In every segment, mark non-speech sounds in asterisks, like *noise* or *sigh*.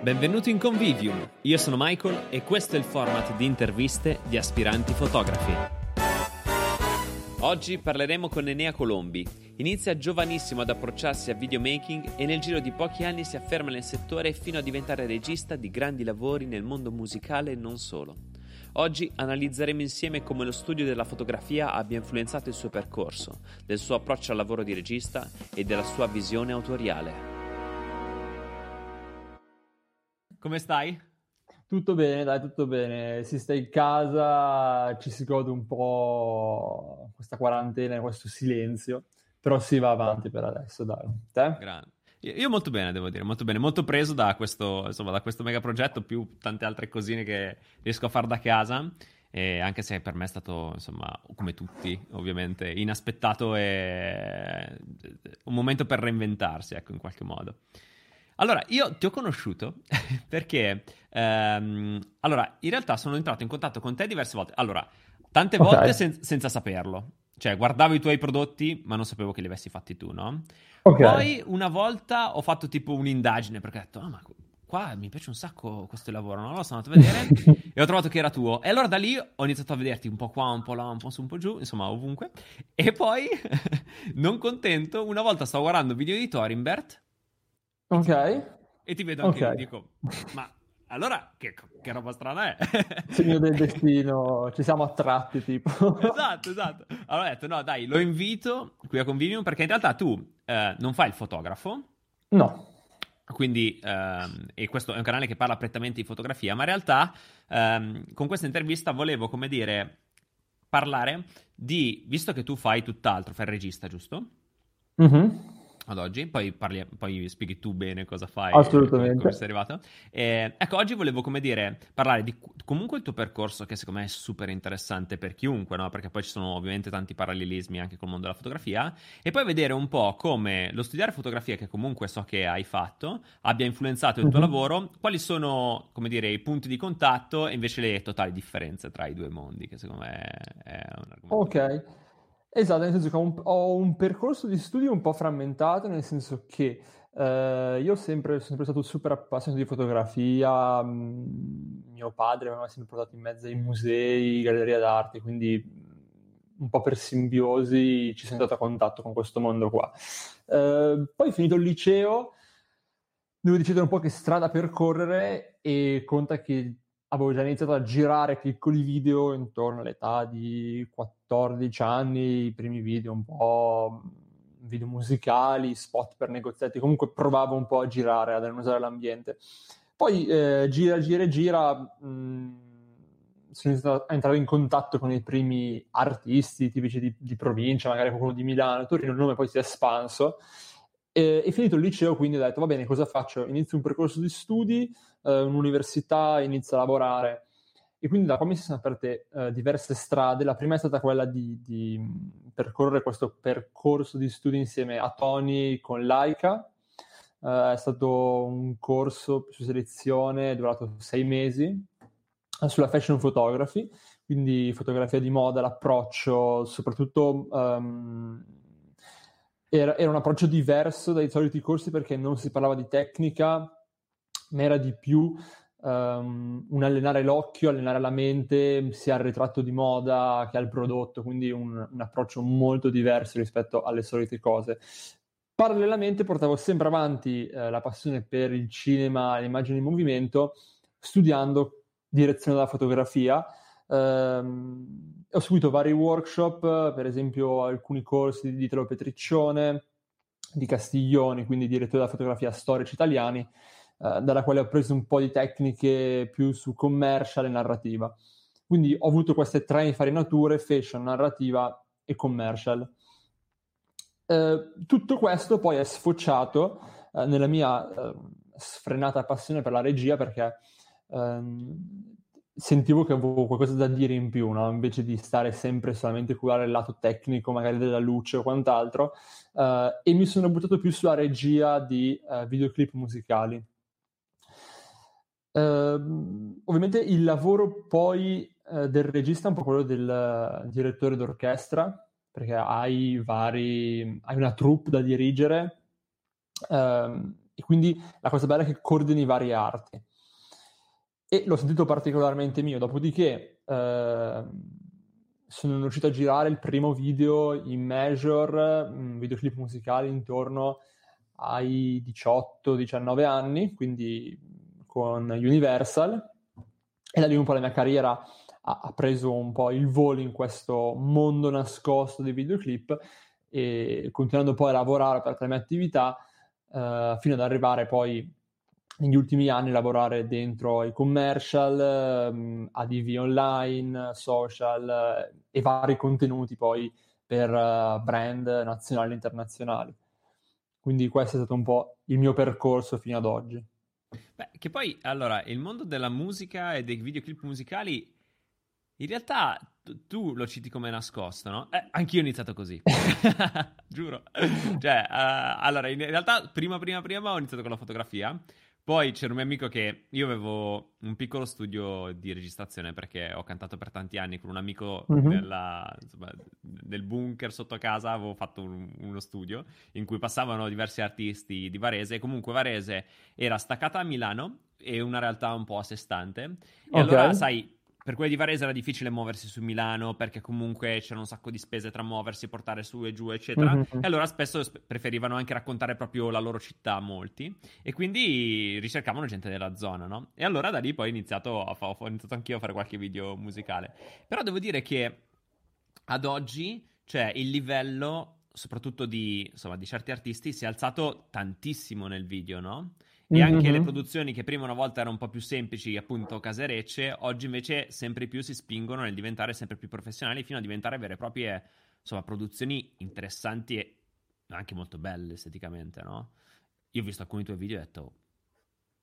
Benvenuti in Convivium, io sono Michael e questo è il format di interviste di aspiranti fotografi. Oggi parleremo con Enea Colombi. Inizia giovanissimo ad approcciarsi a videomaking e nel giro di pochi anni si afferma nel settore fino a diventare regista di grandi lavori nel mondo musicale e non solo. Oggi analizzeremo insieme come lo studio della fotografia abbia influenzato il suo percorso, del suo approccio al lavoro di regista e della sua visione autoriale. Come stai? Tutto bene, dai, tutto bene. Si sta in casa, ci si gode un po' questa quarantena, questo silenzio, però si va avanti per adesso, dai. Te? Grande. Io molto bene, devo dire, molto bene, molto preso da questo, insomma, da questo mega progetto, più tante altre cosine che riesco a fare da casa. E anche se per me è stato, insomma, come tutti, ovviamente, inaspettato e un momento per reinventarsi, ecco, in qualche modo. Allora, io ti ho conosciuto *laughs* perché, ehm, allora, in realtà sono entrato in contatto con te diverse volte. Allora, tante okay. volte sen- senza saperlo. Cioè, guardavo i tuoi prodotti, ma non sapevo che li avessi fatti tu, no? Okay. Poi, una volta ho fatto tipo un'indagine perché ho detto, oh, ma qua mi piace un sacco questo lavoro, no? Sono andato a vedere *laughs* e ho trovato che era tuo. E allora da lì ho iniziato a vederti un po' qua, un po' là, un po' su, un po' giù, insomma, ovunque. E poi, *laughs* non contento, una volta stavo guardando video di Thorimbert Ok. E ti vedo anche okay. lì, dico, ma allora che, che, roba strana è? *laughs* Segno del destino, ci siamo attratti tipo. esatto, esatto. Allora ho detto, no dai, lo invito qui a Convivium perché in realtà tu eh, non fai il fotografo. No. Quindi, ehm, e questo è un canale che parla prettamente di fotografia, ma in realtà ehm, con questa intervista volevo, come dire, parlare di, visto che tu fai tutt'altro, fai il regista, giusto? Mhm ad oggi, poi, parli, poi, spieghi tu bene cosa fai Assolutamente. come sei arrivato. Eh, ecco, oggi volevo, come dire, parlare di comunque il tuo percorso che secondo me è super interessante per chiunque, no? Perché poi ci sono ovviamente tanti parallelismi anche col mondo della fotografia e poi vedere un po' come lo studiare fotografia, che comunque so che hai fatto, abbia influenzato il tuo uh-huh. lavoro, quali sono, come dire, i punti di contatto e invece le totali differenze tra i due mondi, che secondo me è un argomento. Ok. Esatto, nel senso che ho un, ho un percorso di studio un po' frammentato, nel senso che eh, io sempre, sono sempre stato super appassionato di fotografia, mh, mio padre mi aveva sempre portato in mezzo ai musei, gallerie d'arte, quindi un po' per simbiosi ci sono entrato a contatto con questo mondo qua. Eh, poi finito il liceo, dovevo decidere un po' che strada percorrere e conta che avevo già iniziato a girare piccoli video intorno all'età di 14 anni, i primi video un po' video musicali, spot per negoziati, comunque provavo un po' a girare, ad annusare l'ambiente. Poi eh, gira, gira, gira, mh, sono iniziato a entrare in contatto con i primi artisti tipici di, di provincia, magari qualcuno di Milano, Torino, il nome poi si è espanso. E, e finito il liceo, quindi ho detto, va bene, cosa faccio? Inizio un percorso di studi, eh, un'università, inizio a lavorare. E quindi da qua mi si sono aperte eh, diverse strade. La prima è stata quella di, di, percorrere questo percorso di studi insieme a Tony con Laika. Eh, è stato un corso su selezione durato sei mesi eh, sulla fashion photography, quindi fotografia di moda, l'approccio, soprattutto um, era, era un approccio diverso dai soliti corsi perché non si parlava di tecnica, ma era di più um, un allenare l'occhio, allenare la mente sia al ritratto di moda che al prodotto, quindi un, un approccio molto diverso rispetto alle solite cose. Parallelamente portavo sempre avanti eh, la passione per il cinema, l'immagine in movimento, studiando direzione della fotografia. Um, ho seguito vari workshop, per esempio alcuni corsi di Italo Petriccione, di Castiglioni, quindi direttore della fotografia storici italiani, eh, dalla quale ho preso un po' di tecniche più su commercial e narrativa. Quindi ho avuto queste tre infarinature, fashion, narrativa e commercial. Eh, tutto questo poi è sfociato eh, nella mia eh, sfrenata passione per la regia perché ehm, sentivo che avevo qualcosa da dire in più, no? invece di stare sempre solamente a curare il lato tecnico, magari della luce o quant'altro, uh, e mi sono buttato più sulla regia di uh, videoclip musicali. Uh, ovviamente il lavoro poi uh, del regista è un po' quello del direttore d'orchestra, perché hai vari, hai una troupe da dirigere, ehm, e quindi la cosa bella è che coordini varie arti. E l'ho sentito particolarmente mio, dopodiché eh, sono riuscito a girare il primo video in Major, un videoclip musicale intorno ai 18-19 anni, quindi con Universal, e da lì un po' la mia carriera ha, ha, preso un po' il volo in questo mondo nascosto dei videoclip. E continuando poi a lavorare per le mie attività eh, fino ad arrivare poi negli ultimi anni lavorare dentro i commercial, ehm, ADV online, social eh, e vari contenuti poi per uh, brand nazionali e internazionali. Quindi questo è stato un po' il mio percorso fino ad oggi. Beh, che poi, allora, il mondo della musica e dei videoclip musicali, in realtà tu, tu lo citi come nascosto, no? Eh, anch'io ho iniziato così, *laughs* giuro. Cioè, uh, allora, in realtà, prima, prima, prima ho iniziato con la fotografia, poi c'era un mio amico che io avevo un piccolo studio di registrazione perché ho cantato per tanti anni con un amico mm-hmm. nella, insomma, nel bunker sotto casa, avevo fatto un, uno studio in cui passavano diversi artisti di Varese e comunque Varese era staccata a Milano e una realtà un po' a sé stante. E okay. allora, sai, per quelli di Varese era difficile muoversi su Milano perché comunque c'era un sacco di spese tra muoversi, portare su e giù, eccetera. Mm-hmm. E allora spesso preferivano anche raccontare proprio la loro città a molti. E quindi ricercavano gente della zona, no? E allora da lì poi ho iniziato, a fa- ho iniziato anch'io a fare qualche video musicale. Però devo dire che ad oggi, cioè, il livello, soprattutto di, insomma, di certi artisti, si è alzato tantissimo nel video, no? E anche mm-hmm. le produzioni che prima una volta erano un po' più semplici, appunto caserecce, oggi invece sempre più si spingono nel diventare sempre più professionali fino a diventare vere e proprie insomma, produzioni interessanti e anche molto belle esteticamente, no? Io ho visto alcuni tuoi video e ho detto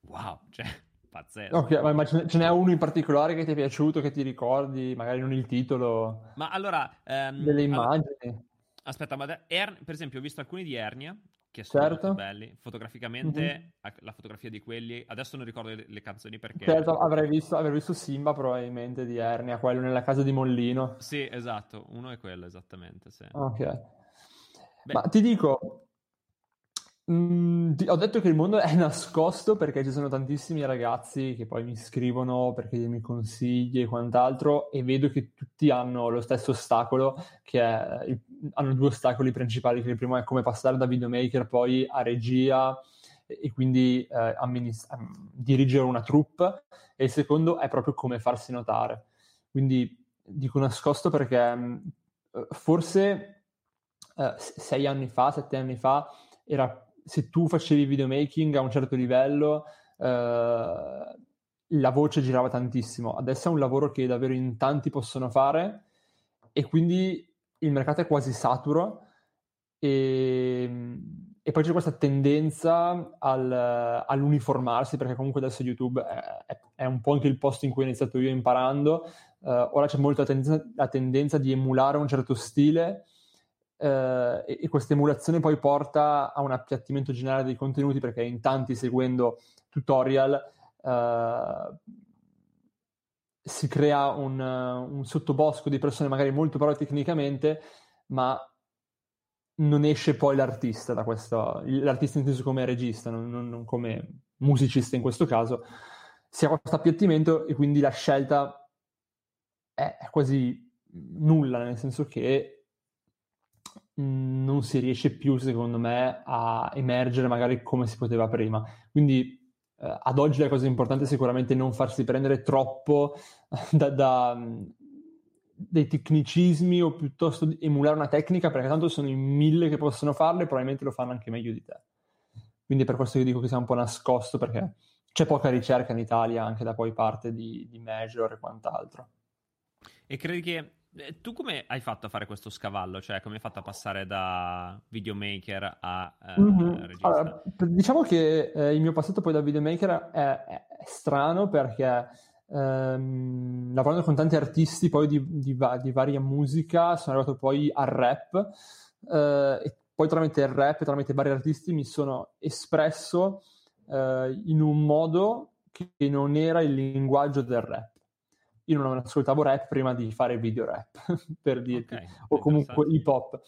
wow, *laughs* cioè pazzesco. Ok, ma ce n'è uno in particolare che ti è piaciuto, che ti ricordi, magari non il titolo? Ma allora... Um, delle immagini. Allora, aspetta, ma er- per esempio ho visto alcuni di Ernia, che sono certo. belli. Fotograficamente, mm-hmm. la fotografia di quelli, adesso non ricordo le, le canzoni perché... Certo, avrei visto, avrei visto, Simba probabilmente di Ernia, quello nella casa di Mollino. Sì, esatto, uno è quello esattamente, sì. Ok. Beh. Ma ti dico, Mm, ho detto che il mondo è *laughs* nascosto perché ci sono tantissimi ragazzi che poi mi scrivono per chiedermi consigli e quant'altro e vedo che tutti hanno lo stesso ostacolo, che è, il, hanno due ostacoli principali, che il primo è come passare da videomaker poi a regia e, e quindi eh, amminist- dirigere una troupe e il secondo è proprio come farsi notare. Quindi dico nascosto perché mm, forse eh, sei anni fa, sette anni fa era se tu facevi videomaking a un certo livello, eh, la voce girava tantissimo. Adesso è un lavoro che davvero in tanti possono fare e quindi il mercato è quasi saturo e, e poi c'è questa tendenza al, all'uniformarsi perché comunque adesso YouTube è, è, un po' anche il posto in cui ho iniziato io imparando. Uh, ora c'è molta tendenza, la tendenza di emulare un certo stile eh, e, questa emulazione poi porta a un appiattimento generale dei contenuti perché in tanti seguendo tutorial eh, si crea un, un, sottobosco di persone magari molto brave tecnicamente, ma non esce poi l'artista da questo, l'artista inteso come regista, non, non, non come musicista in questo caso, si ha questo appiattimento e quindi la scelta è quasi nulla, nel senso che non si riesce più, secondo me, a emergere magari come si poteva prima. Quindi eh, ad oggi la cosa importante è sicuramente non farsi prendere troppo da, da dei tecnicismi o piuttosto emulare una tecnica perché tanto sono in mille che possono farlo e probabilmente lo fanno anche meglio di te. Quindi per questo io dico che sia un po' nascosto perché c'è poca ricerca in Italia anche da poi parte di, di Major e quant'altro. E credi che eh, tu come hai fatto a fare questo scavallo? Cioè, come hai fatto a passare da videomaker a eh, mm-hmm. regista? Allora, diciamo che eh, il mio passato poi da videomaker è, è strano perché ehm, lavorando con tanti artisti poi di, di, di, varia musica sono arrivato poi al rap eh, e poi tramite il rap e tramite vari artisti mi sono espresso eh, in un modo che non era il linguaggio del rap io non ascoltavo rap prima di fare video rap, *laughs* per dirti, okay, o comunque hip hop.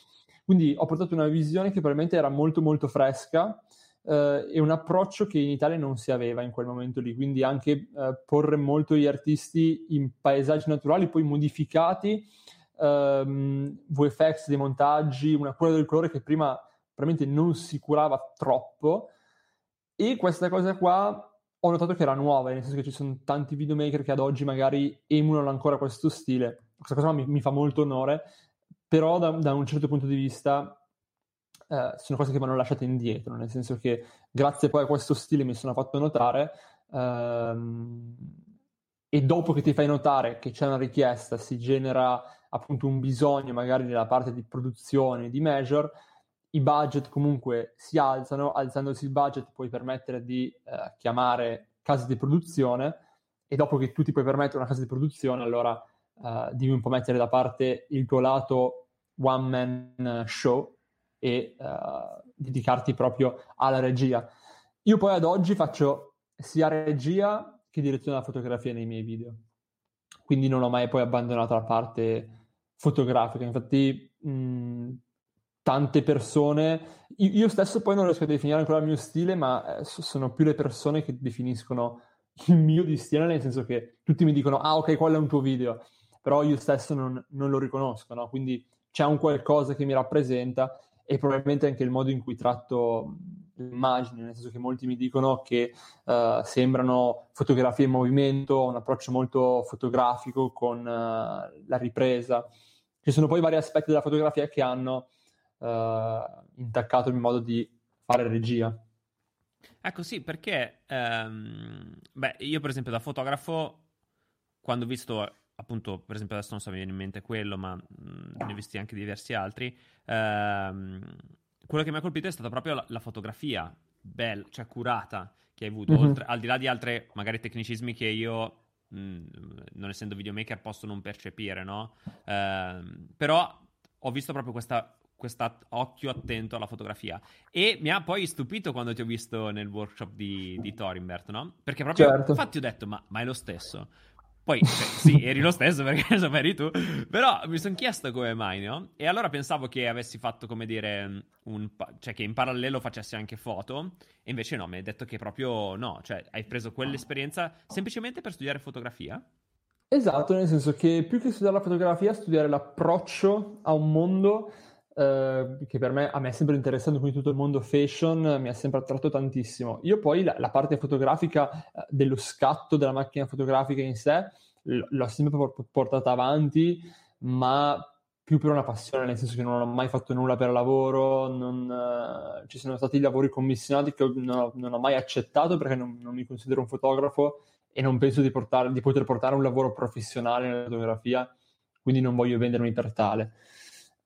Quindi ho portato una visione che probabilmente era molto molto fresca, eh, è un approccio che in Italia non si aveva in quel momento lì, quindi anche eh, porre molto gli artisti in paesaggi naturali, poi modificati, ehm, VFX, dei montaggi, una cura del colore che prima probabilmente non si curava troppo, e questa cosa qua ho notato che era nuova, nel senso che ci sono tanti videomaker che ad oggi magari emulano ancora questo stile. Questa cosa mi, mi fa molto onore, però da, da, un certo punto di vista eh, sono cose che vanno lasciate indietro, nel senso che grazie poi a questo stile mi sono fatto notare ehm, e dopo che ti fai notare che c'è una richiesta, si genera appunto un bisogno magari nella parte di produzione, di measure, i budget comunque si alzano, alzandosi il budget puoi permettere di eh, chiamare case di produzione e dopo che tu ti puoi permettere una casa di produzione allora eh, devi un po' mettere da parte il tuo lato one man show e uh, dedicarti proprio alla regia. Io poi ad oggi faccio sia regia che direzione della fotografia nei miei video, quindi non ho mai poi abbandonato la parte fotografica. Infatti, mh, tante persone, io, stesso poi non riesco a definire ancora il mio stile, ma eh, sono più le persone che definiscono il mio di stile, nel senso che tutti mi dicono, ah ok, quello è un tuo video, però io stesso non, non lo riconosco, no? quindi c'è un qualcosa che mi rappresenta e probabilmente anche il modo in cui tratto l'immagine, nel senso che molti mi dicono che uh, sembrano fotografie in movimento, un approccio molto fotografico con uh, la ripresa. Ci sono poi vari aspetti della fotografia che hanno intaccato il mio modo di fare regia. Ecco sì, perché um, beh, io per esempio da fotografo, quando ho visto appunto, per esempio adesso non so, mi viene in mente quello, ma mh, mm, ne ho visti anche diversi altri. Ehm, quello che mi ha colpito è stata proprio la, la fotografia bella, cioè curata che hai avuto, mm-hmm. oltre, al di là di altri magari tecnicismi che io, mh, mm, non essendo videomaker, posso non percepire, no? Ehm, però ho visto proprio questa questo occhio attento alla fotografia. E mi ha poi stupito quando ti ho visto nel workshop di, di Thorimbert, no? Perché proprio, certo. infatti ho detto, ma, ma, è lo stesso. Poi, cioè, sì, eri lo stesso *laughs* perché so, eri tu, però mi sono chiesto come mai, no? E allora pensavo che avessi fatto, come dire, un, cioè che in parallelo facessi anche foto, e invece no, mi hai detto che proprio no, cioè hai preso quell'esperienza semplicemente per studiare fotografia? Esatto, nel senso che più che studiare la fotografia, studiare l'approccio a un mondo eh, che per me, a me è sempre interessante, quindi tutto il mondo fashion mi ha sempre attratto tantissimo. Io poi la, la parte fotografica eh, dello scatto della macchina fotografica in sé l- l'ho sempre portata avanti, ma più per una passione, nel senso che non ho mai fatto nulla per lavoro, non, uh, ci sono stati lavori commissionati che non ho, non ho mai accettato perché non, non, mi considero un fotografo e non penso di, portare, di, poter portare un lavoro professionale nella fotografia, quindi non voglio vendermi per tale.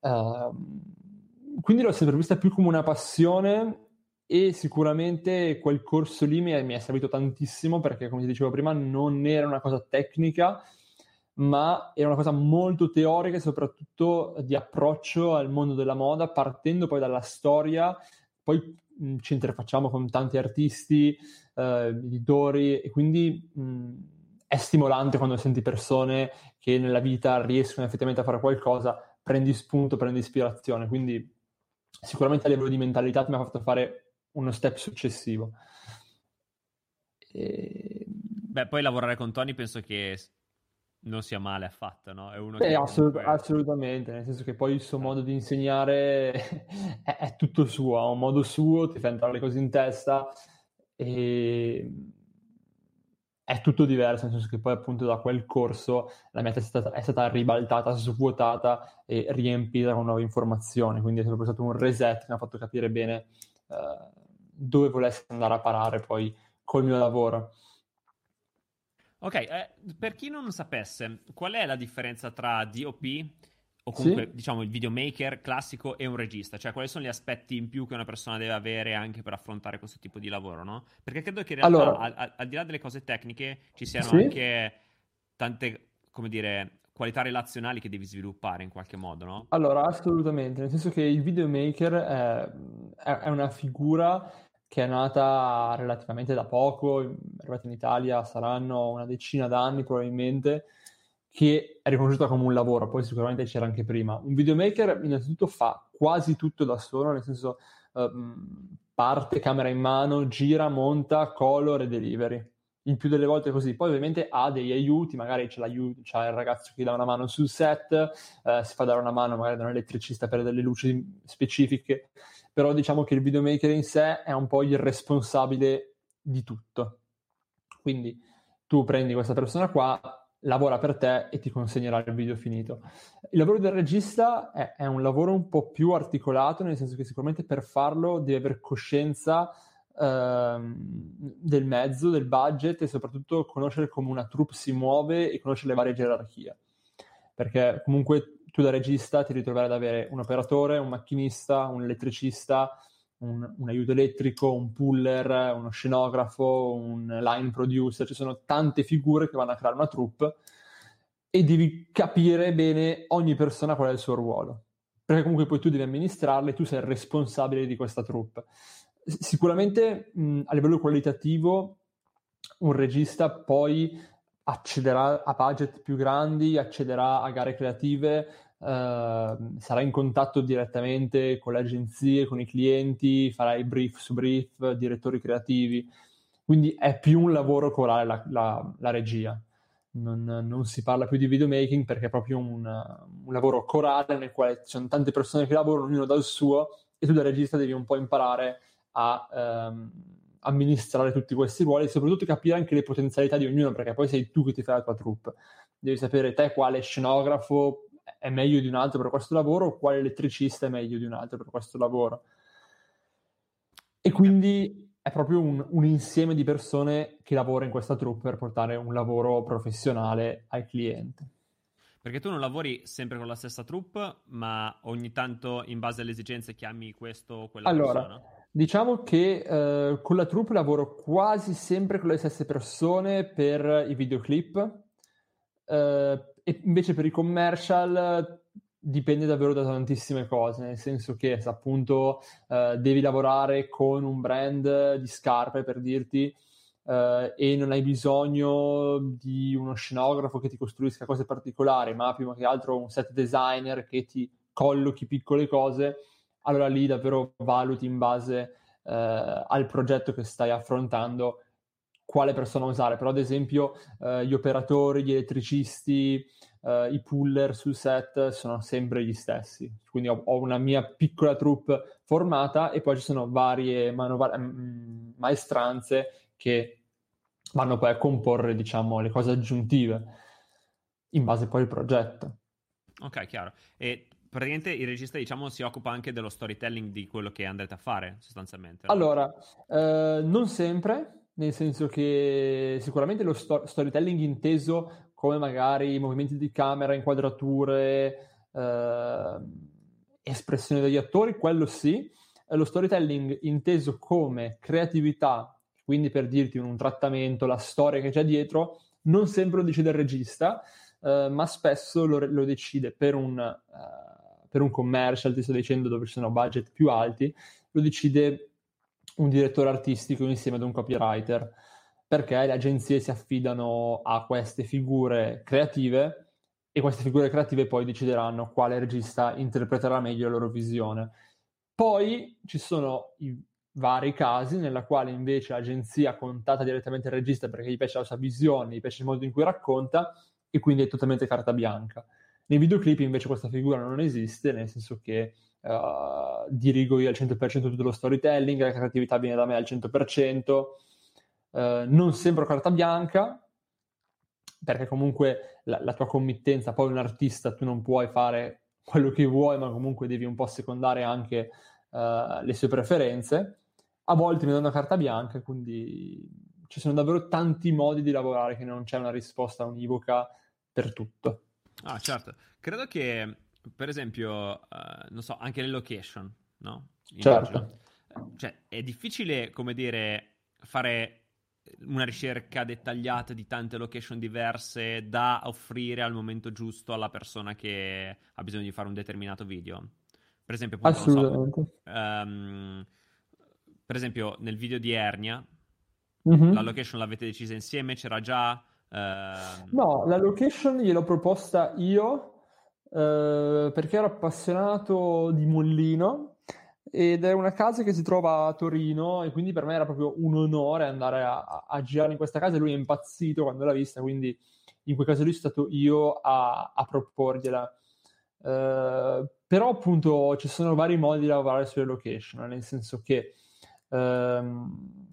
Uh, quindi l'ho sempre vista più come una passione e sicuramente quel corso lì mi è, mi è, servito tantissimo perché, come ti dicevo prima, non era una cosa tecnica, ma era una cosa molto teorica e soprattutto di approccio al mondo della moda, partendo poi dalla storia, poi mh, ci interfacciamo con tanti artisti, eh, editori e quindi mh, è stimolante quando senti persone che nella vita riescono effettivamente a fare qualcosa prendi spunto, prendi ispirazione, quindi sicuramente a livello di mentalità mi ha fatto fare uno step successivo. E... Beh, poi lavorare con Tony penso che non sia male affatto, no? È uno Beh, che assolut- comunque... assolutamente, nel senso che poi il suo modo di insegnare *laughs* è, è tutto suo, ha un modo suo, ti fa entrare le cose in testa e è tutto diverso, nel senso che poi appunto da quel corso la mia testa è stata, è stata ribaltata, svuotata e riempita con nuove informazioni, quindi è proprio stato un reset che mi ha fatto capire bene uh, dove volessi andare a parare poi col mio lavoro. Ok, eh, per chi non sapesse, qual è la differenza tra DOP o comunque sì. diciamo il videomaker classico e un regista, cioè quali sono gli aspetti in più che una persona deve avere anche per affrontare questo tipo di lavoro, no? Perché credo che in realtà allora, al, al, al, di là delle cose tecniche ci siano sì. anche tante, come dire, qualità relazionali che devi sviluppare in qualche modo, no? Allora, assolutamente, nel senso che il videomaker è, è, una figura che è nata relativamente da poco, arrivata in Italia saranno una decina d'anni probabilmente, che è riconosciuta come un lavoro, poi sicuramente c'era anche prima. Un videomaker innanzitutto fa quasi tutto da solo, nel senso uh, parte camera in mano, gira, monta, color e delivery. Il più delle volte così. Poi ovviamente ha degli aiuti, magari c'è, c'è il ragazzo che dà una mano sul set, eh, si fa dare una mano magari da un elettricista per delle luci specifiche, però diciamo che il videomaker in sé è un po' il responsabile di tutto. Quindi tu prendi questa persona qua, lavora per te e ti consegnerà il video finito. Il lavoro del regista è, è, un lavoro un po' più articolato, nel senso che sicuramente per farlo deve avere coscienza ehm, del mezzo, del budget e soprattutto conoscere come una troupe si muove e conoscere le varie gerarchie. Perché comunque tu da regista ti ritroverai ad avere un operatore, un macchinista, un elettricista, un, un, aiuto elettrico, un puller, uno scenografo, un line producer, ci sono tante figure che vanno a creare una troupe e devi capire bene ogni persona qual è il suo ruolo, perché comunque poi tu devi amministrarle, tu sei il responsabile di questa troupe. Sicuramente mh, a livello qualitativo un regista poi accederà a budget più grandi, accederà a gare creative, Uh, sarà in contatto direttamente con le agenzie, con i clienti, farà i brief su brief, direttori creativi, quindi è più un lavoro corale la, la, la regia. Non, non, si parla più di videomaking perché è proprio un, un, lavoro corale nel quale ci sono tante persone che lavorano, ognuno dal suo, e tu da regista devi un po' imparare a um, amministrare tutti questi ruoli e soprattutto capire anche le potenzialità di ognuno, perché poi sei tu che ti fai la tua troupe. Devi sapere te quale scenografo è meglio di un altro per questo lavoro, quale elettricista è meglio di un altro per questo lavoro. E quindi è proprio un, un, insieme di persone che lavora in questa troupe per portare un lavoro professionale al cliente. Perché tu non lavori sempre con la stessa troupe, ma ogni tanto in base alle esigenze chiami questo o quella allora, persona? Diciamo che eh, con la troupe lavoro quasi sempre con le stesse persone per i videoclip. Eh, e invece per i commercial dipende davvero da tantissime cose, nel senso che se appunto eh, devi lavorare con un brand di scarpe per dirti eh, e non hai bisogno di uno scenografo che ti costruisca cose particolari, ma prima che altro un set designer che ti collochi piccole cose, allora lì davvero valuti in base eh, al progetto che stai affrontando quale persona usare, però ad esempio eh, gli operatori, gli elettricisti, eh, i puller sul set sono sempre gli stessi, quindi ho, ho, una mia piccola troupe formata e poi ci sono varie manovar- mm, maestranze che vanno poi a comporre, diciamo, le cose aggiuntive in base poi al progetto. Ok, chiaro. E praticamente il regista, diciamo, si occupa anche dello storytelling di quello che andrete a fare, sostanzialmente. Allora, eh, non sempre, nel senso che sicuramente lo sto- storytelling inteso come magari movimenti di camera, inquadrature, eh, espressioni degli attori, quello sì. Lo storytelling inteso come creatività, quindi per dirti un trattamento, la storia che c'è dietro, non sempre lo decide il regista, eh, ma spesso lo, lo decide per un, uh, per un commercial, ti sto dicendo dove ci sono budget più alti, lo decide un direttore artistico insieme ad un copywriter, perché le agenzie si affidano a queste figure creative e queste figure creative poi decideranno quale regista interpreterà meglio la loro visione. Poi ci sono i vari casi nella quale invece l'agenzia contatta direttamente il regista perché gli piace la sua visione, gli piace il modo in cui racconta e quindi è totalmente carta bianca. Nei videoclip invece questa figura non esiste, nel senso che uh, dirigo io al 100% tutto lo storytelling, la creatività viene da me al 100%, uh, eh, non sembro carta bianca, perché comunque la, la, tua committenza, poi un artista tu non puoi fare quello che vuoi, ma comunque devi un po' secondare anche uh, le sue preferenze. A volte mi danno carta bianca, quindi ci sono davvero tanti modi di lavorare che non c'è una risposta univoca per tutto. Ah, certo. Credo che per esempio, uh, non so, anche le location, no? Certo. Cioè, è difficile, come dire, fare una ricerca dettagliata di tante location diverse da offrire al momento giusto alla persona che ha bisogno di fare un determinato video. Per esempio, appunto, Assolutamente. So, um, per esempio, nel video di Ernia, mm-hmm. la location l'avete decisa insieme? C'era già? Uh... No, la location gliel'ho proposta io eh, perché ero appassionato di Mollino ed è una casa che si trova a Torino e quindi per me era proprio un onore andare a, a, girare in questa casa e lui è impazzito quando l'ha vista, quindi in quel caso lì sono stato io a, a proporgliela. Uh, però appunto ci sono vari modi di lavorare sulle location, nel senso che um,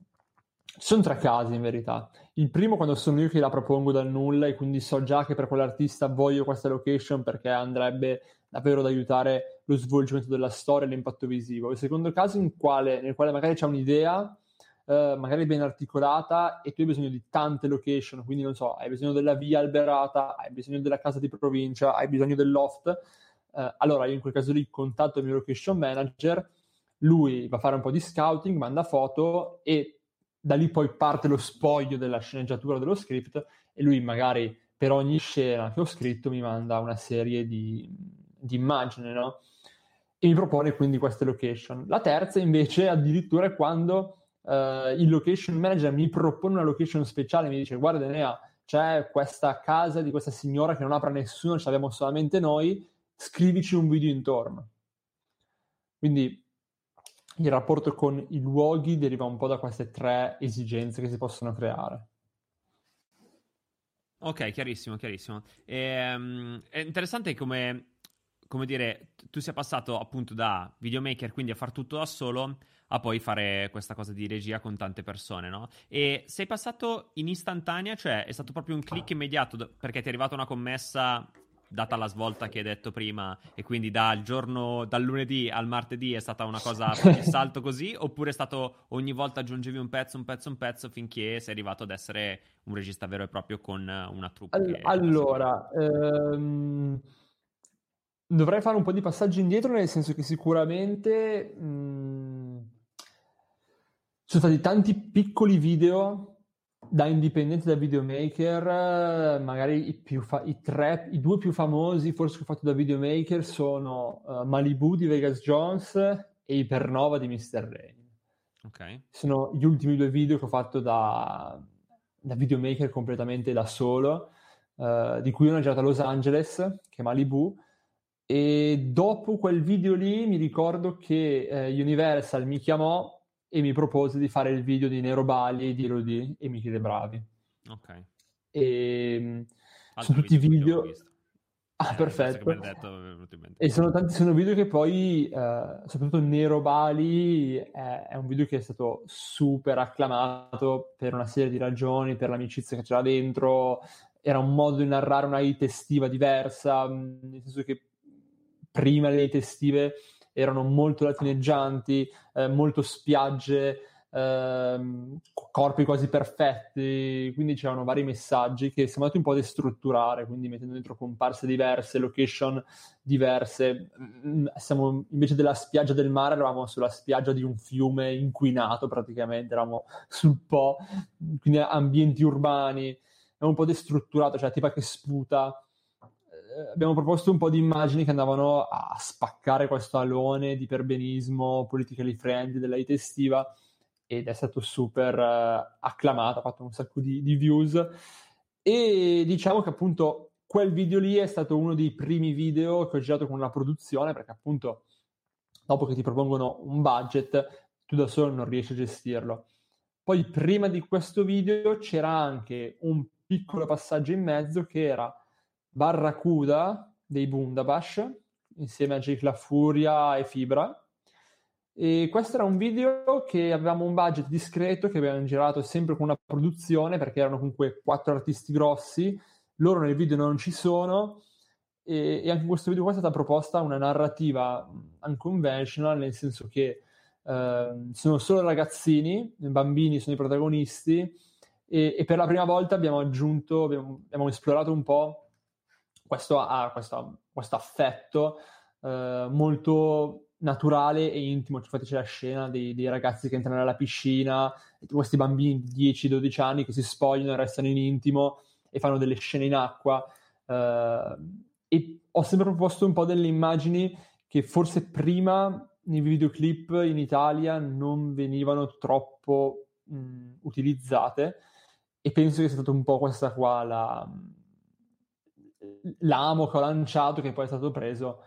ci sono tre casi in verità. Il primo quando sono io che la propongo dal nulla e quindi so già che per quell'artista voglio questa location perché andrebbe davvero ad aiutare lo svolgimento della storia e l'impatto visivo. Il secondo caso quale, nel quale magari c'è un'idea, eh, magari ben articolata, e tu hai bisogno di tante location, quindi non so, hai bisogno della via alberata, hai bisogno della casa di provincia, hai bisogno del loft. Eh, allora io in quel caso lì contatto il mio location manager, lui va a fare un po' di scouting, manda foto e da lì poi parte lo spoglio della sceneggiatura dello script e lui magari per ogni scena che ho scritto mi manda una serie di, di immagini, no? E mi propone quindi queste location. La terza invece addirittura è quando uh, il location manager mi propone una location speciale, mi dice guarda Enea, c'è questa casa di questa signora che non apre nessuno, ce l'abbiamo solamente noi, scrivici un video intorno. Quindi il rapporto con i luoghi deriva un po' da queste tre esigenze che si possono creare. Ok, chiarissimo, chiarissimo. E, um, è interessante come come dire, tu sia passato appunto da videomaker, quindi a far tutto da solo, a poi fare questa cosa di regia con tante persone, no? E sei passato in istantanea, cioè è stato proprio un click immediato perché ti è arrivata una commessa data la svolta che hai detto prima e quindi dal giorno dal lunedì al martedì è stata una cosa *laughs* il salto così oppure è stato ogni volta aggiungevi un pezzo un pezzo un pezzo finché sei arrivato ad essere un regista vero e proprio con una troupe All- allora ehm Dovrei fare un po' di passaggi indietro, nel senso che sicuramente mh, mm, sono stati tanti piccoli video da indipendente da videomaker, magari i, fa- i, tre, i due più famosi forse che ho fatto da videomaker sono uh, Malibu di Vegas Jones e Ipernova di Mr. Rain. Ok. Sono gli ultimi due video che ho fatto da, da videomaker completamente da solo, uh, di cui uno è girato a Los Angeles, che è Malibu, e dopo quel video lì mi ricordo che eh, Universal mi chiamò e mi propose di fare il video di Nero Bali e di Elodie e mi chiede bravi. Ok. E mm, sono tutti video... Ah, eh, perfetto. Detto, e sono tanti sono video che poi, eh, soprattutto Nero Bali, è, è, un video che è stato super acclamato per una serie di ragioni, per l'amicizia che c'era dentro, era un modo di narrare una hit estiva diversa, mm, nel senso che prima le date estive erano molto latineggianti, eh, molto spiagge, eh, corpi quasi perfetti, quindi c'erano vari messaggi che siamo andati un po' a destrutturare, quindi mettendo dentro comparse diverse, location diverse. Mm, siamo, invece della spiaggia del mare eravamo sulla spiaggia di un fiume inquinato praticamente, eravamo sul Po, quindi ambienti urbani, è un po' destrutturato, cioè tipo che sputa abbiamo proposto un po' di immagini che andavano a spaccare questo alone di perbenismo politically friendly della hit estiva ed è stato super uh, acclamato, ha fatto un sacco di, di, views e diciamo che appunto quel video lì è stato uno dei primi video che ho girato con una produzione perché appunto dopo che ti propongono un budget tu da solo non riesci a gestirlo. Poi prima di questo video c'era anche un piccolo passaggio in mezzo che era Barracuda dei Bundabash insieme a Jake La Furia e Fibra. E questo era un video che avevamo un budget discreto che abbiamo girato sempre con una produzione perché erano comunque quattro artisti grossi. Loro nel video non ci sono e, e anche in questo video qua è stata proposta una narrativa unconventional nel senso che eh, sono solo ragazzini, bambini sono i protagonisti e, e per la prima volta abbiamo aggiunto, abbiamo, abbiamo esplorato un po' questo ha questo, questo affetto eh, molto naturale e intimo. Infatti c'è la scena dei, dei, ragazzi che entrano nella piscina, questi bambini di 10-12 anni che si spogliano e restano in intimo e fanno delle scene in acqua. Eh, e ho sempre proposto un po' delle immagini che forse prima nei videoclip in Italia non venivano troppo mh, utilizzate e penso che sia stata un po' questa qua la, l'amo che ho lanciato, che poi è stato preso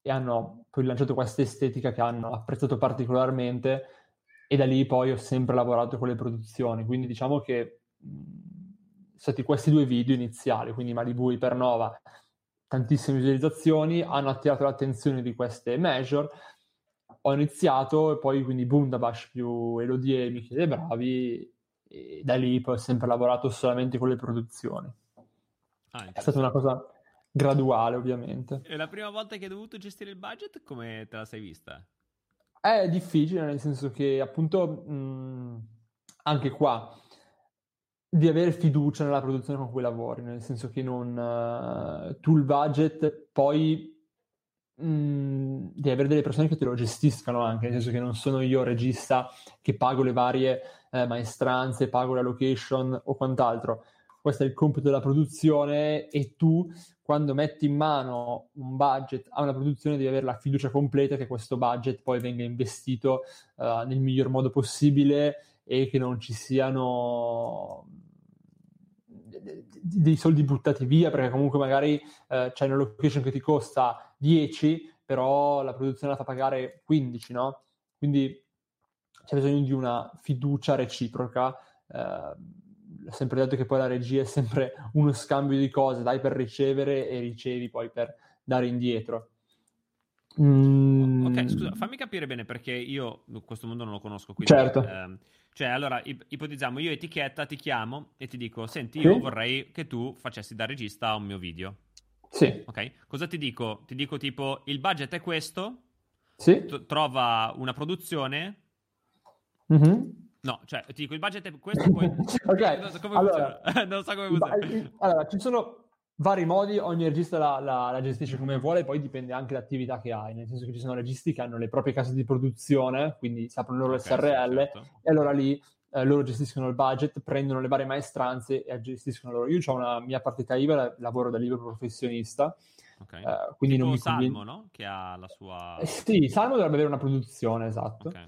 e hanno poi lanciato questa estetica che hanno apprezzato particolarmente e da lì poi ho sempre lavorato con le produzioni, quindi diciamo che sono stati questi due video iniziali, quindi Malibu Ipernova, tantissime visualizzazioni, hanno attirato l'attenzione di queste major, ho iniziato e poi quindi Bundabash più Elodie e Michele Bravi e da lì poi ho sempre lavorato solamente con le produzioni. Ah, è stata una cosa graduale ovviamente. E la prima volta che hai dovuto gestire il budget come te la sei vista? È difficile, nel senso che appunto mh, anche qua di avere fiducia nella produzione con cui lavori, nel senso che non uh, tu il budget poi mh, di avere delle persone che te lo gestiscano anche, nel senso che non sono io regista che pago le varie eh, maestranze, pago la location o quant'altro. Questo è il compito della produzione e tu quando metti in mano un budget a una produzione devi avere la fiducia completa che questo budget poi venga investito uh, nel miglior modo possibile e che non ci siano dei soldi buttati via perché comunque magari uh, c'è una location che ti costa 10 però la produzione la fa pagare 15 no? quindi c'è bisogno di una fiducia reciproca uh, ho sempre detto che poi la regia è sempre *laughs* uno scambio di cose, dai per ricevere e ricevi poi per dare indietro. Mm. Ok, scusa, fammi capire bene perché io questo mondo non lo conosco. Quindi, certo. Ehm, cioè, allora, ipotizziamo, io etichetta, ti chiamo e ti dico, senti, io sì. vorrei che tu facessi da regista un mio video. Sì. Ok, cosa ti dico? Ti dico tipo, il budget è questo, sì. T- trova una produzione, mm-hmm. No, cioè ti dico il budget è questo, poi... *laughs* ok, non so come allora, funziona. *laughs* non so come funziona. Allora, ci sono vari modi, ogni regista la, la, la, gestisce come vuole, poi dipende anche dall'attività che hai, nel senso che ci sono registi che hanno le proprie case di produzione, quindi si aprono loro okay, SRL, certo. e allora lì eh, loro gestiscono il budget, prendono le varie maestranze e gestiscono loro. Io ho una mia partita IVA, lavoro da libero professionista, okay. eh, quindi tipo non mi Salmo, conviene... no? Che ha la sua... Eh, sì, Salmo dovrebbe avere una produzione, esatto. Okay.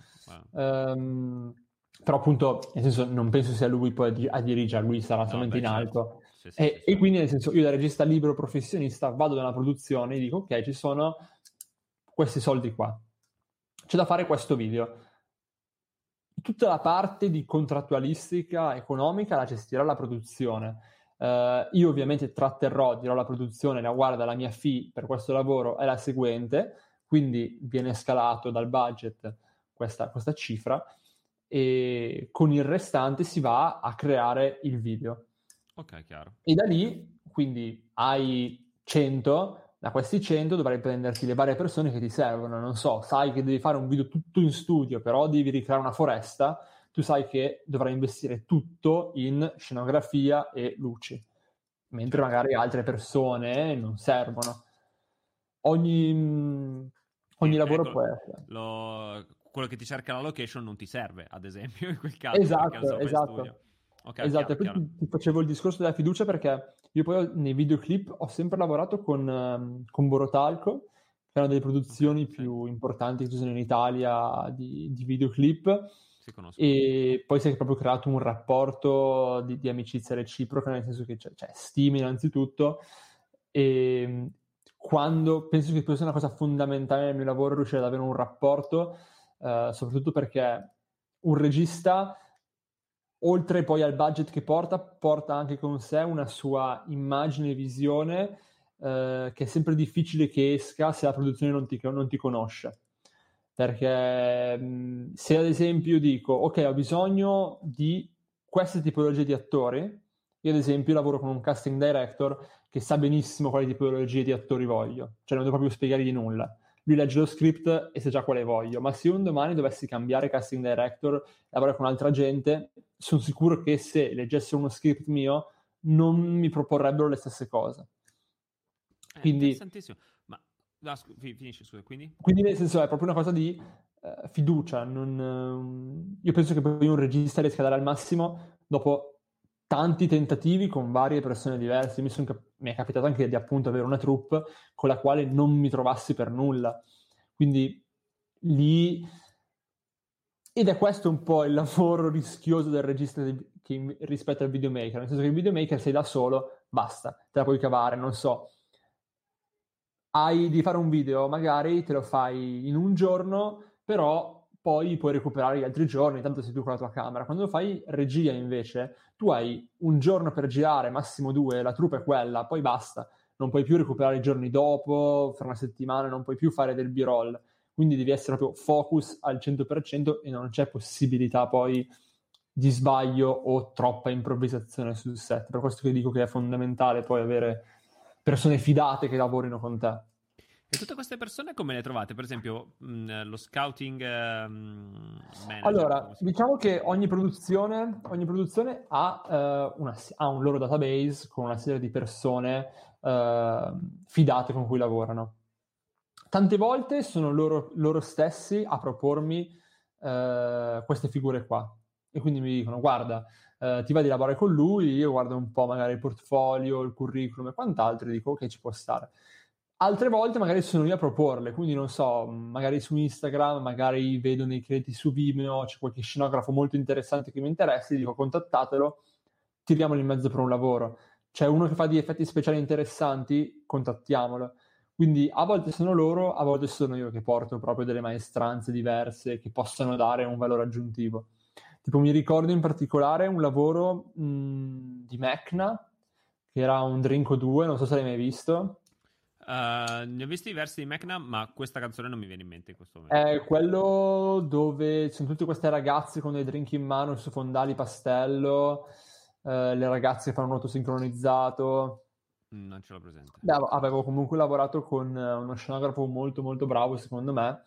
Wow. Um, però appunto, nel senso, non penso sia lui poi a dirigere, lui sarà solamente no, in certo. alto. Sì, sì, e, sì, e, quindi, nel senso, io da regista libero professionista vado una produzione e dico, ok, ci sono questi soldi qua. C'è da fare questo video. Tutta la parte di contrattualistica economica la gestirà la produzione. Uh, io ovviamente tratterrò, dirò alla produzione, la guarda, la mia fee per questo lavoro è la seguente, quindi viene scalato dal budget questa, questa cifra e con il restante si va a creare il video. Ok, chiaro. E da lì, quindi hai 100, da questi 100 dovrai prenderti le varie persone che ti servono. Non so, sai che devi fare un video tutto in studio, però devi ricreare una foresta, tu sai che dovrai investire tutto in scenografia e luci, mentre certo. magari altre persone non servono. Ogni, ogni lavoro ecco, può essere. Lo, quello che ti cerca la location non ti serve, ad esempio, *laughs* in quel caso. Esatto, esatto. Okay, esatto, chiaro, chiaro. ti facevo il discorso della fiducia perché io poi nei videoclip ho sempre lavorato con, um, con Borotalco, che è una delle produzioni okay, più sì. importanti che ci sono in Italia di, di videoclip. E poi si è proprio creato un rapporto di, di amicizia reciproca, nel senso che c'è, c'è stima innanzitutto. E quando penso che sia una cosa fondamentale nel mio lavoro riuscire ad avere un rapporto eh, soprattutto perché un regista, oltre poi al budget che porta, porta anche con sé una sua immagine e visione eh, che è sempre difficile che esca se la produzione non ti, non ti conosce. Perché mh, se ad esempio dico, ok, ho bisogno di queste tipologie di attori, io ad esempio lavoro con un casting director che sa benissimo quali tipologie di attori voglio, cioè non devo proprio spiegare di nulla lui legge lo script e sa già quale voglio, ma se un domani dovessi cambiare casting director e lavorare con altra gente, sono sicuro che se leggessero uno script mio non mi proporrebbero le stesse cose. Eh, quindi, interessantissimo. Ma no, scu- finisci, scusa, quindi? Quindi nel senso è proprio una cosa di uh, fiducia. Non, uh, io penso che poi un regista riesca a dare al massimo dopo tanti tentativi con varie persone diverse. Mi, son, mi, è capitato anche di appunto avere una troupe con la quale non mi trovassi per nulla. Quindi lì... Ed è questo un po' il lavoro *laughs* rischioso del regista di, che, rispetto al videomaker, nel senso che il videomaker sei da solo, basta, te la puoi cavare, non so. hai di fare un video, magari te lo fai in un giorno, però poi puoi recuperare gli altri giorni, tanto sei tu con la tua camera. Quando fai regia invece, tu hai un giorno per girare, massimo due, la troupe è quella, poi basta. Non puoi più recuperare i giorni dopo, fra una settimana, non puoi più fare del b-roll. Quindi devi essere proprio focus al 100% e non c'è possibilità poi di sbaglio o troppa improvvisazione sul set. Per questo che dico che è fondamentale poi avere persone fidate che lavorino con te. E tutte queste persone come le trovate? Per esempio, mh, mm, lo scouting eh, manager? Allora, diciamo che ogni produzione, ogni produzione ha, uh, una, ha, un loro database con una serie di persone uh, fidate con cui lavorano. Tante volte sono loro, loro stessi a propormi uh, queste figure qua. E quindi mi dicono, guarda, ti va di lavorare con lui, io guardo un po' magari il portfolio, il curriculum e quant'altro e dico, ok, ci può stare Altre volte magari sono io a proporle, quindi non so, magari su Instagram, magari vedo nei crediti su Vimeo, c'è qualche scenografo molto interessante che mi interessa, dico contattatelo, tiriamolo in mezzo per un lavoro. C'è uno che fa di effetti speciali interessanti, contattiamolo. Quindi a volte sono loro, a volte sono io che porto proprio delle maestranze diverse che possano dare un valore aggiuntivo. Tipo mi ricordo in particolare un lavoro mh, di Mecna, che era un Drinko 2, non so se l'hai mai visto Uh, ne ho visti diversi di Mecna, ma questa canzone non mi viene in mente in questo momento. È quello dove ci sono tutte queste ragazze con dei drink in mano su fondali pastello, uh, le ragazze fanno un autosincronizzato. Non ce l'ho presente. Beh, avevo comunque lavorato con uno scenografo molto molto bravo, secondo me,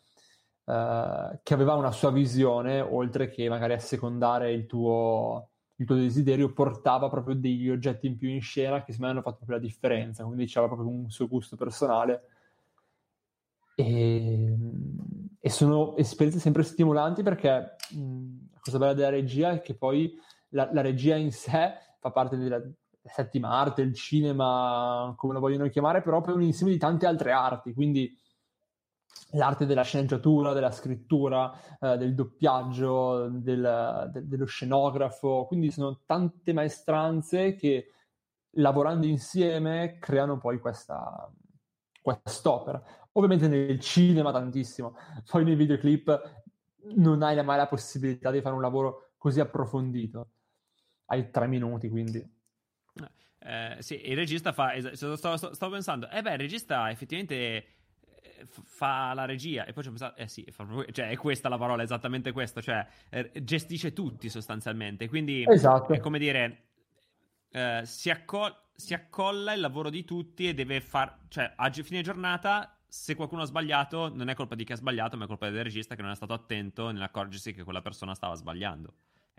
uh, che aveva una sua visione, oltre che magari assecondare il tuo il tuo desiderio portava proprio degli oggetti in più in scena che secondo me hanno fatto proprio la differenza, quindi c'era proprio un suo gusto personale. E, e sono esperienze sempre stimolanti perché mh, la cosa bella della regia è che poi la, la regia in sé fa parte della settima arte, il cinema, come lo vogliono chiamare, però poi un insieme di tante altre arti, quindi l'arte della sceneggiatura, della scrittura, eh, del doppiaggio, del, de- dello scenografo, quindi sono tante maestranze che lavorando insieme creano poi questa, quest'opera. Ovviamente nel cinema tantissimo, poi nei videoclip non hai mai la possibilità di fare un lavoro così approfondito. Hai tre minuti, quindi... Eh, sì, il regista fa... Stavo, stavo pensando, eh beh, il regista effettivamente fa la regia e poi ci ho pensato, eh sì, cioè è questa la parola, esattamente questo, cioè eh, gestisce tutti sostanzialmente, quindi esatto. è come dire, eh, si, accol- si, accolla il lavoro di tutti e deve far, cioè a fine giornata se qualcuno ha sbagliato non è colpa di chi ha sbagliato, ma è colpa del regista che non è stato attento nell'accorgersi che quella persona stava sbagliando.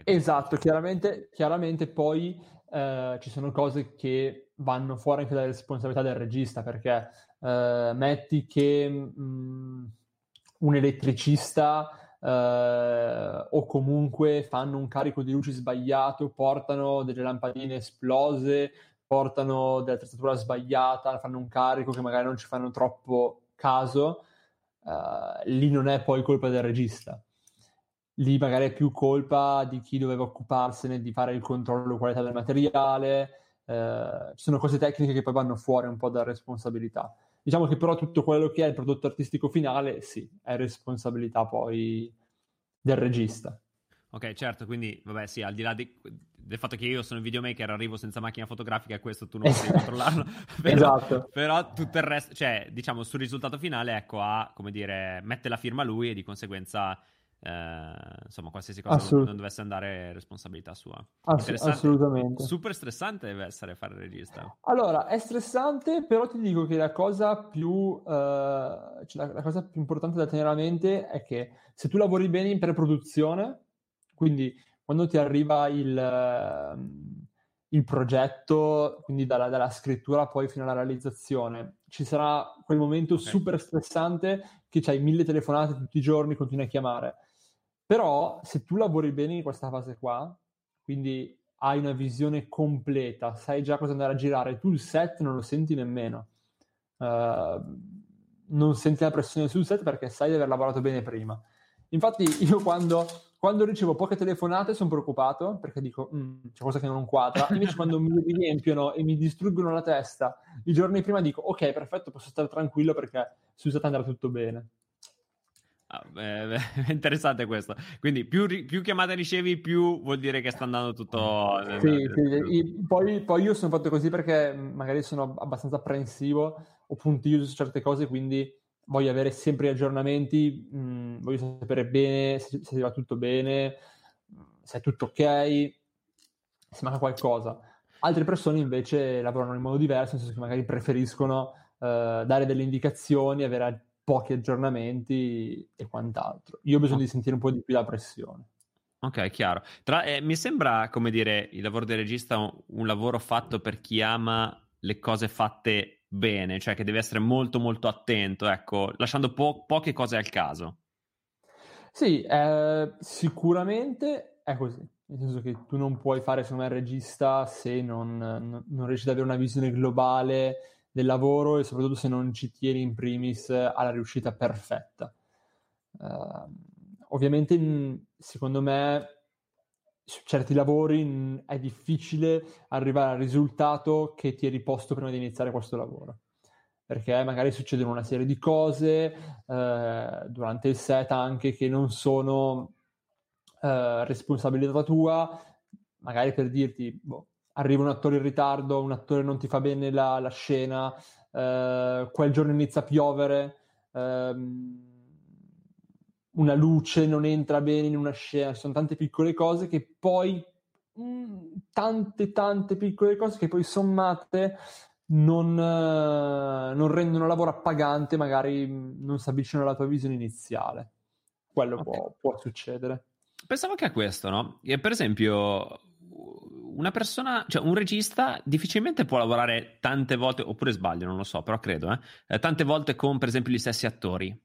Esatto, chiaramente, chiaramente poi eh, ci sono cose che vanno fuori anche dalle responsabilità del regista, perché eh, metti che mh, mm, un elettricista eh, o comunque fanno un carico di luci sbagliato, portano delle lampadine esplose, portano dell'attrezzatura sbagliata, fanno un carico che magari non ci fanno troppo caso, eh, lì non è poi colpa del regista lì magari è più colpa di chi doveva occuparsene di fare il controllo qualità del materiale, eh, ci sono cose tecniche che poi vanno fuori un po' da responsabilità. Diciamo che però tutto quello che è il prodotto artistico finale, sì, è responsabilità poi del regista. Ok, certo, quindi vabbè, sì, al di là di, del fatto che io sono videomaker, arrivo senza macchina fotografica e questo tu non *laughs* puoi controllarlo. *laughs* però, esatto. Però tutto il resto, cioè, diciamo, sul risultato finale, ecco, ha, come dire, mette la firma lui e di conseguenza eh, insomma, qualsiasi cosa Assolut- non dovesse andare responsabilità sua. Ass- assolutamente. Super stressante deve essere fare il regista. Allora, è stressante, però ti dico che la cosa più, uh, cioè la, la, cosa più importante da tenere a mente è che se tu lavori bene in pre-produzione, quindi quando ti arriva il, uh, il progetto, quindi dalla, dalla, scrittura poi fino alla realizzazione, ci sarà quel momento okay. super stressante che hai mille telefonate tutti i giorni, continui a chiamare però se tu lavori bene in questa fase qua, quindi hai una visione completa, sai già cosa andare a girare, tu il set non lo senti nemmeno. Uh, non senti la pressione sul set perché sai di aver lavorato bene prima. Infatti io quando quando ricevo poche telefonate sono preoccupato perché dico mm, c'è qualcosa che non quadra. Invece quando mi *laughs* riempiono e mi distruggono la testa i giorni prima dico ok, perfetto, posso stare tranquillo perché su usata andrà tutto bene. Ah, beh, *laughs* interessante questo. Quindi più, più, chiamate ricevi, più vuol dire che sta andando tutto. Sì, sì. Poi, poi, io sono fatto così perché magari sono abbastanza apprensivo o puntiglio su certe cose, quindi voglio avere sempre gli aggiornamenti, mh, mm, voglio sapere bene se, se va tutto bene, se è tutto ok, se manca qualcosa. Altre persone invece lavorano in modo diverso, nel senso che magari preferiscono uh, dare delle indicazioni, avere pochi aggiornamenti e quant'altro. Io ho bisogno di sentire un po' di più la pressione. Ok, chiaro. Tra, eh, mi sembra, come dire, il lavoro del regista un, un lavoro fatto per chi ama le cose fatte bene, cioè che devi essere molto molto attento, ecco, lasciando po- poche cose al caso. Sì, eh, sicuramente è così, nel senso che tu non puoi fare, secondo me, il regista se non, non, non riesci ad avere una visione globale del lavoro e soprattutto se non ci tieni in primis alla riuscita perfetta. Uh, ovviamente, secondo me, su certi lavori è difficile arrivare al risultato che ti eri posto prima di iniziare questo lavoro. Perché magari succedono una serie di cose eh, durante il set anche che non sono eh, responsabilità tua, magari per dirti, boh, arriva un attore in ritardo, un attore non ti fa bene la, la scena, eh, quel giorno inizia a piovere. Ehm, una luce non entra bene in una scena, ci sono tante piccole cose che poi, mh, mm, tante tante piccole cose che poi sommate non, uh, non rendono il lavoro appagante, magari mm, non si avvicinano alla tua visione iniziale. Quello okay. può, può succedere. Pensavo anche a questo, no? Per esempio, una persona, cioè un regista difficilmente può lavorare tante volte, oppure sbaglio, non lo so, però credo, eh, eh tante volte con per esempio gli stessi attori.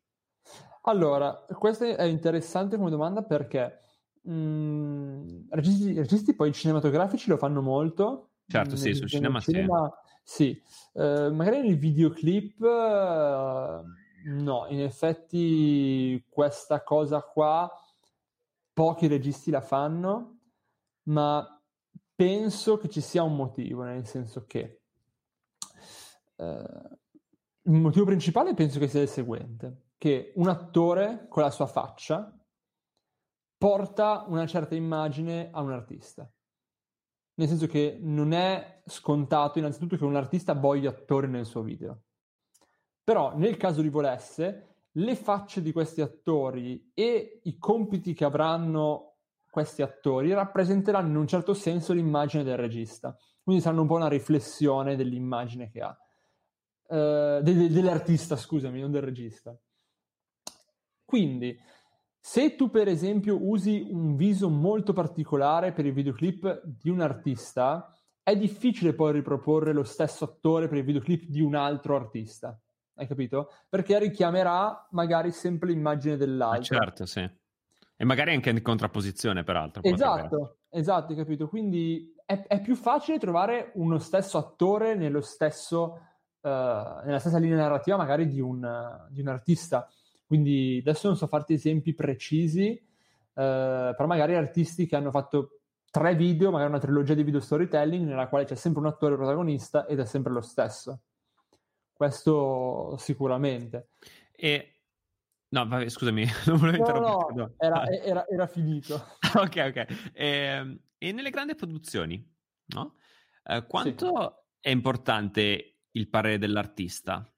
Allora, questa è interessante come domanda perché mh, mm, registi, registi, poi cinematografici lo fanno molto. Certo, sì, sul cinema, cinema sì. Uh, magari nei videoclip uh, no, in effetti questa cosa qua pochi registi la fanno, ma penso che ci sia un motivo, nel senso che uh, il motivo principale penso che sia il seguente che un attore con la sua faccia porta una certa immagine a un artista. Nel senso che non è scontato innanzitutto che un artista voglia attori nel suo video. Però nel caso li volesse, le facce di questi attori e i compiti che avranno questi attori rappresenteranno in un certo senso l'immagine del regista. Quindi saranno un po' una riflessione dell'immagine che ha. Uh, de- dell'artista, scusami, non del regista. Quindi, se tu per esempio usi un viso molto particolare per il videoclip di un artista, è difficile poi riproporre lo stesso attore per il videoclip di un altro artista. Hai capito? Perché richiamerà magari sempre l'immagine dell'altro. Ah, certo, sì. E magari anche in contrapposizione, peraltro. Esatto, esatto, hai capito? Quindi è, è, più facile trovare uno stesso attore nello stesso, uh, nella stessa linea narrativa magari di un, di un artista. Quindi adesso non so farti esempi precisi, eh, però magari artisti che hanno fatto tre video, magari una trilogia di video storytelling nella quale c'è sempre un attore protagonista ed è sempre lo stesso. Questo sicuramente. E No, vabbè, scusami, *laughs* non volevo no, interrompere. No, era, era, era, finito. *laughs* ok, ok. E, ehm, e, nelle grandi produzioni, no? Eh, quanto sì. è importante il parere dell'artista?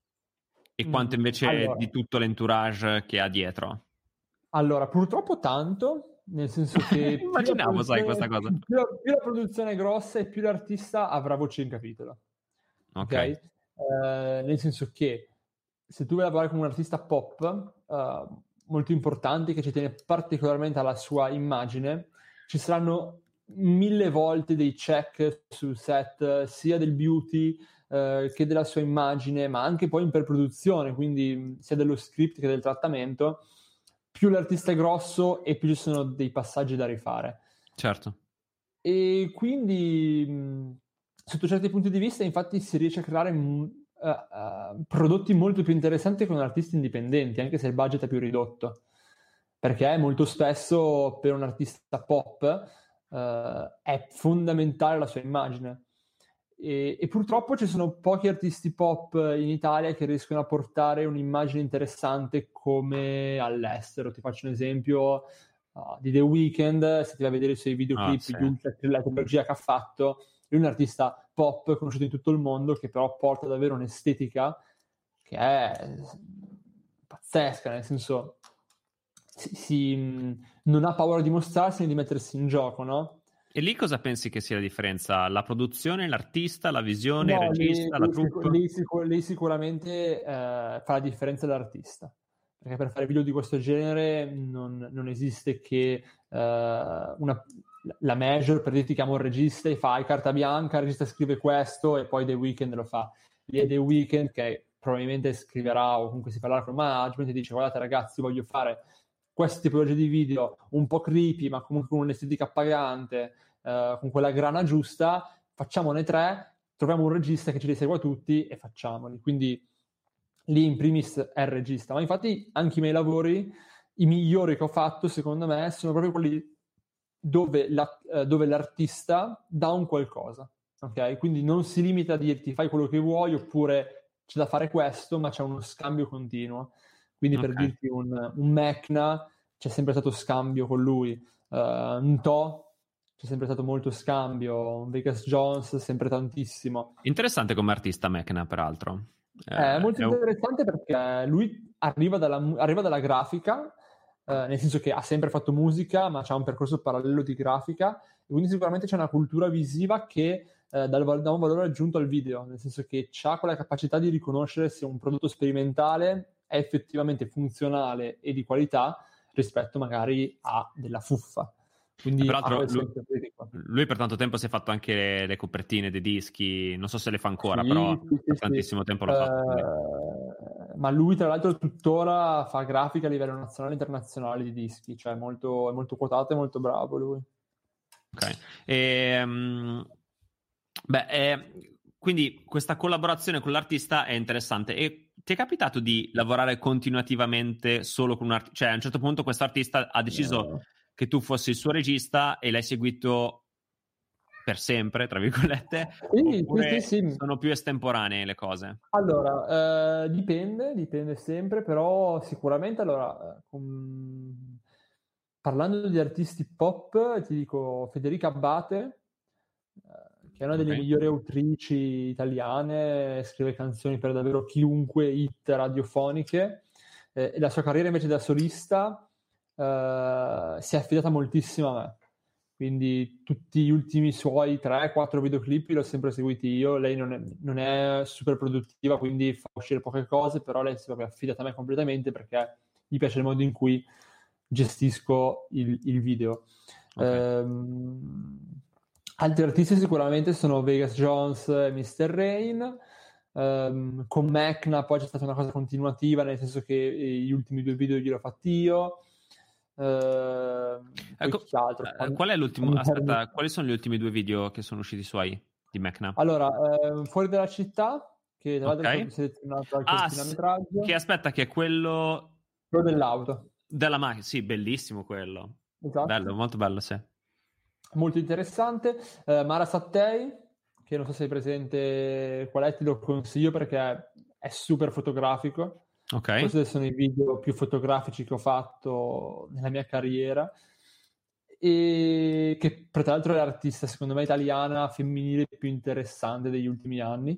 E quanto mm, invece allora, di tutto l'entourage che ha dietro? Allora, purtroppo tanto, nel senso che... *laughs* Immaginavo, sai, questa cosa. Più la, più la, produzione è grossa e più l'artista avrà voce in capitolo. Ok. okay? Uh, nel senso che se tu vuoi lavorare con un artista pop uh, molto importante che ci tiene particolarmente alla sua immagine, ci saranno mille volte dei check sul set, sia del beauty, eh, che della sua immagine, ma anche poi in preproduzione, quindi sia dello script che del trattamento, più l'artista è grosso e più ci sono dei passaggi da rifare. Certo. E quindi, sotto certi punti di vista, infatti, si riesce a creare uh, uh, prodotti molto più interessanti con artisti indipendenti, anche se il budget è più ridotto. perché molto spesso per un artista pop uh, è fondamentale la sua immagine. E, e, purtroppo ci sono pochi artisti pop in Italia che riescono a portare un'immagine interessante come all'estero. Ti faccio un esempio uh, di The Weeknd, se ti vai a vedere i suoi videoclip, ah, sì. la trilogia che ha fatto, è un artista pop conosciuto in tutto il mondo che però porta davvero un'estetica che è pazzesca, nel senso si, si, non ha paura di mostrarsi né di mettersi in gioco, no? E lì cosa pensi che sia la differenza? La produzione, l'artista, la visione, no, il regista, lì, la troupe? Lì, sicur- lì sicuramente eh, fa la differenza l'artista. Perché per fare video di questo genere non, non esiste che eh, una, la major, per dirti chiamo un regista e fai carta bianca, il regista scrive questo e poi The Weeknd lo fa. Lì è The Weeknd che probabilmente scriverà o comunque si parlerà con il management e dice guardate ragazzi voglio fare queste tipologie di video un po' creepy, ma comunque con un'estetica pagante, eh, con quella grana giusta, facciamone tre, troviamo un regista che ce li segua tutti e facciamoli. Quindi lì in primis è il regista. Ma infatti anche i miei lavori, i migliori che ho fatto, secondo me, sono proprio quelli dove, la, eh, dove l'artista dà un qualcosa. Ok? Quindi non si limita a dirti fai quello che vuoi oppure c'è da fare questo, ma c'è uno scambio continuo. Quindi okay. per dirti un, un Mecna c'è sempre stato scambio con lui, uh, un To c'è sempre stato molto scambio, un Vegas Jones sempre tantissimo. Interessante come artista Mecna peraltro. Eh, è molto è interessante un... perché lui arriva dalla, arriva dalla grafica, eh, nel senso che ha sempre fatto musica, ma ha un percorso parallelo di grafica, e quindi sicuramente c'è una cultura visiva che eh, dà, un valore aggiunto al video, nel senso che ha quella capacità di riconoscere se un prodotto sperimentale è effettivamente funzionale e di qualità rispetto magari a della fuffa. Quindi, eh, Peraltro, lui, lui, per tanto tempo si è fatto anche le, le, copertine dei dischi, non so se le fa ancora, sì, però sì, per sì, tantissimo tempo lo fa. Uh, ma lui, tra l'altro, tuttora fa grafica a livello nazionale e internazionale di dischi, cioè molto, è molto quotato e molto bravo lui. Ok. E, um, beh, eh, quindi questa collaborazione con l'artista è interessante. E ti è capitato di lavorare continuativamente solo con un artista? Cioè, a un certo punto questo artista ha deciso no. che tu fossi il suo regista e l'hai seguito per sempre, tra virgolette? Sì, sì, sì, sono più estemporanee le cose? Allora, eh, dipende, dipende sempre, però sicuramente, allora, com... parlando di artisti pop, ti dico Federica Abbate, eh, che è una delle okay. migliori autrici italiane, scrive canzoni per davvero chiunque, hit radiofoniche, eh, e la sua carriera invece da solista eh, si è affidata moltissimo a me. Quindi tutti gli ultimi suoi 3-4 videoclip li ho sempre seguiti io. Lei non è, non è, super produttiva, quindi fa uscire poche cose, però lei si è proprio affidata a me completamente perché gli piace il modo in cui gestisco il, il video. Okay. Ehm, Altri artisti sicuramente sono Vegas Jones e Mr. Rain. Um, con Mecna poi c'è stata una cosa continuativa, nel senso che gli ultimi due video gliel'ho fatti io. Uh, ecco, eh, qual è l'ultimo? Aspetta, quali sono gli ultimi due video che sono usciti suoi di Mecna? Allora, uh, Fuori dalla città, che tra l'altro okay. è selezionato anche ah, il Che aspetta, che è quello... Quello dell'auto. Della macchina, sì, bellissimo quello. Esatto. Bello, molto bello, sì molto interessante. Uh, Mara Sattei, che non so se hai presente qual è, ti lo consiglio perché è super fotografico. Ok. Questi sono i video più fotografici che ho fatto nella mia carriera. E che tra l'altro è l'artista, secondo me, italiana femminile più interessante degli ultimi anni.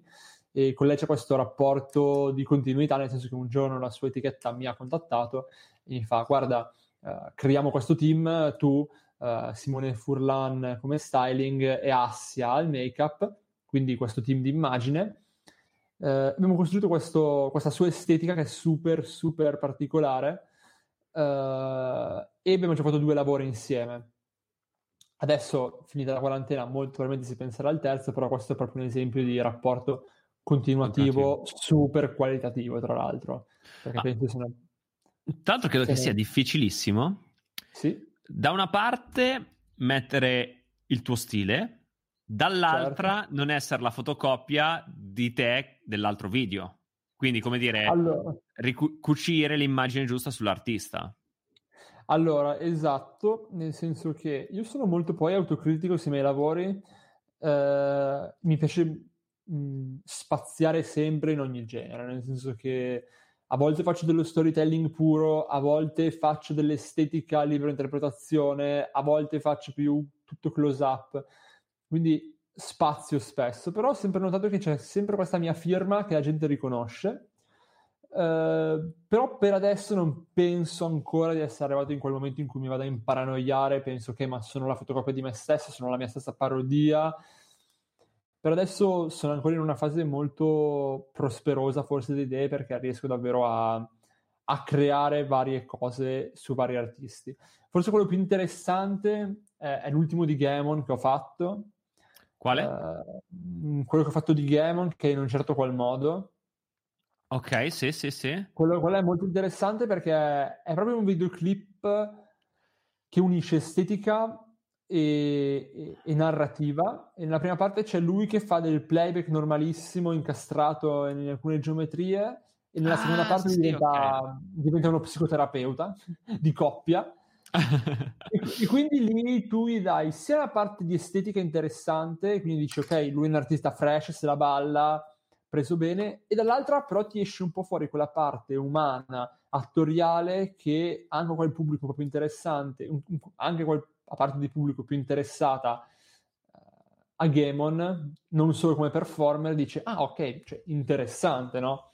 E con lei c'è questo rapporto di continuità, nel senso che un giorno la sua etichetta mi ha contattato e mi fa: Guarda, uh, creiamo questo team, tu uh, Simone Furlan come styling e Assia al make-up, quindi questo team di immagine. Uh, abbiamo costruito questo, questa sua estetica che è super, super particolare uh, e abbiamo già fatto due lavori insieme. Adesso, finita la quarantena, molto probabilmente si penserà al terzo, però questo è proprio un esempio di rapporto continuativo, super qualitativo, tra l'altro. Perché ah. penso sia Tra l'altro credo che sia difficilissimo sì da una parte mettere il tuo stile, dall'altra certo. non essere la fotocopia di te dell'altro video. Quindi, come dire, allora. ricucire l'immagine giusta sull'artista. Allora, esatto, nel senso che io sono molto poi autocritico sui miei lavori, eh, mi piace mh, spaziare sempre in ogni genere, nel senso che a volte faccio dello storytelling puro, a volte faccio dell'estetica libera interpretazione, a volte faccio più tutto close up, quindi spazio spesso, però ho sempre notato che c'è sempre questa mia firma che la gente riconosce. Uh, però per adesso non penso ancora di essere arrivato in quel momento in cui mi vado a imparanoiare, penso che ma sono la fotocopia di me stesso, sono la mia stessa parodia, per adesso sono ancora in una fase molto prosperosa forse di idee perché riesco davvero a, a creare varie cose su vari artisti. Forse quello più interessante è, è l'ultimo di Gamon che ho fatto. Quale? Uh, quello che ho fatto di Gamon, che in un certo qual modo. Ok, sì, sì, sì. Quello, quello è molto interessante perché è proprio un videoclip che unisce estetica e, e, e, narrativa. E nella prima parte c'è lui che fa del playback normalissimo, incastrato in alcune geometrie, e nella ah, seconda parte sì, diventa, okay. diventa, uno psicoterapeuta *laughs* di coppia. *laughs* e, quindi lì tu gli dai sia la parte di estetica interessante, quindi dici ok, lui è un artista fresh, se la balla, preso bene, e dall'altra però ti esce un po' fuori quella parte umana, attoriale, che anche quel pubblico un più interessante, un, un, anche quel a parte di pubblico più interessata uh, a Gamon, non solo come performer, dice, ah ok, cioè, interessante, no?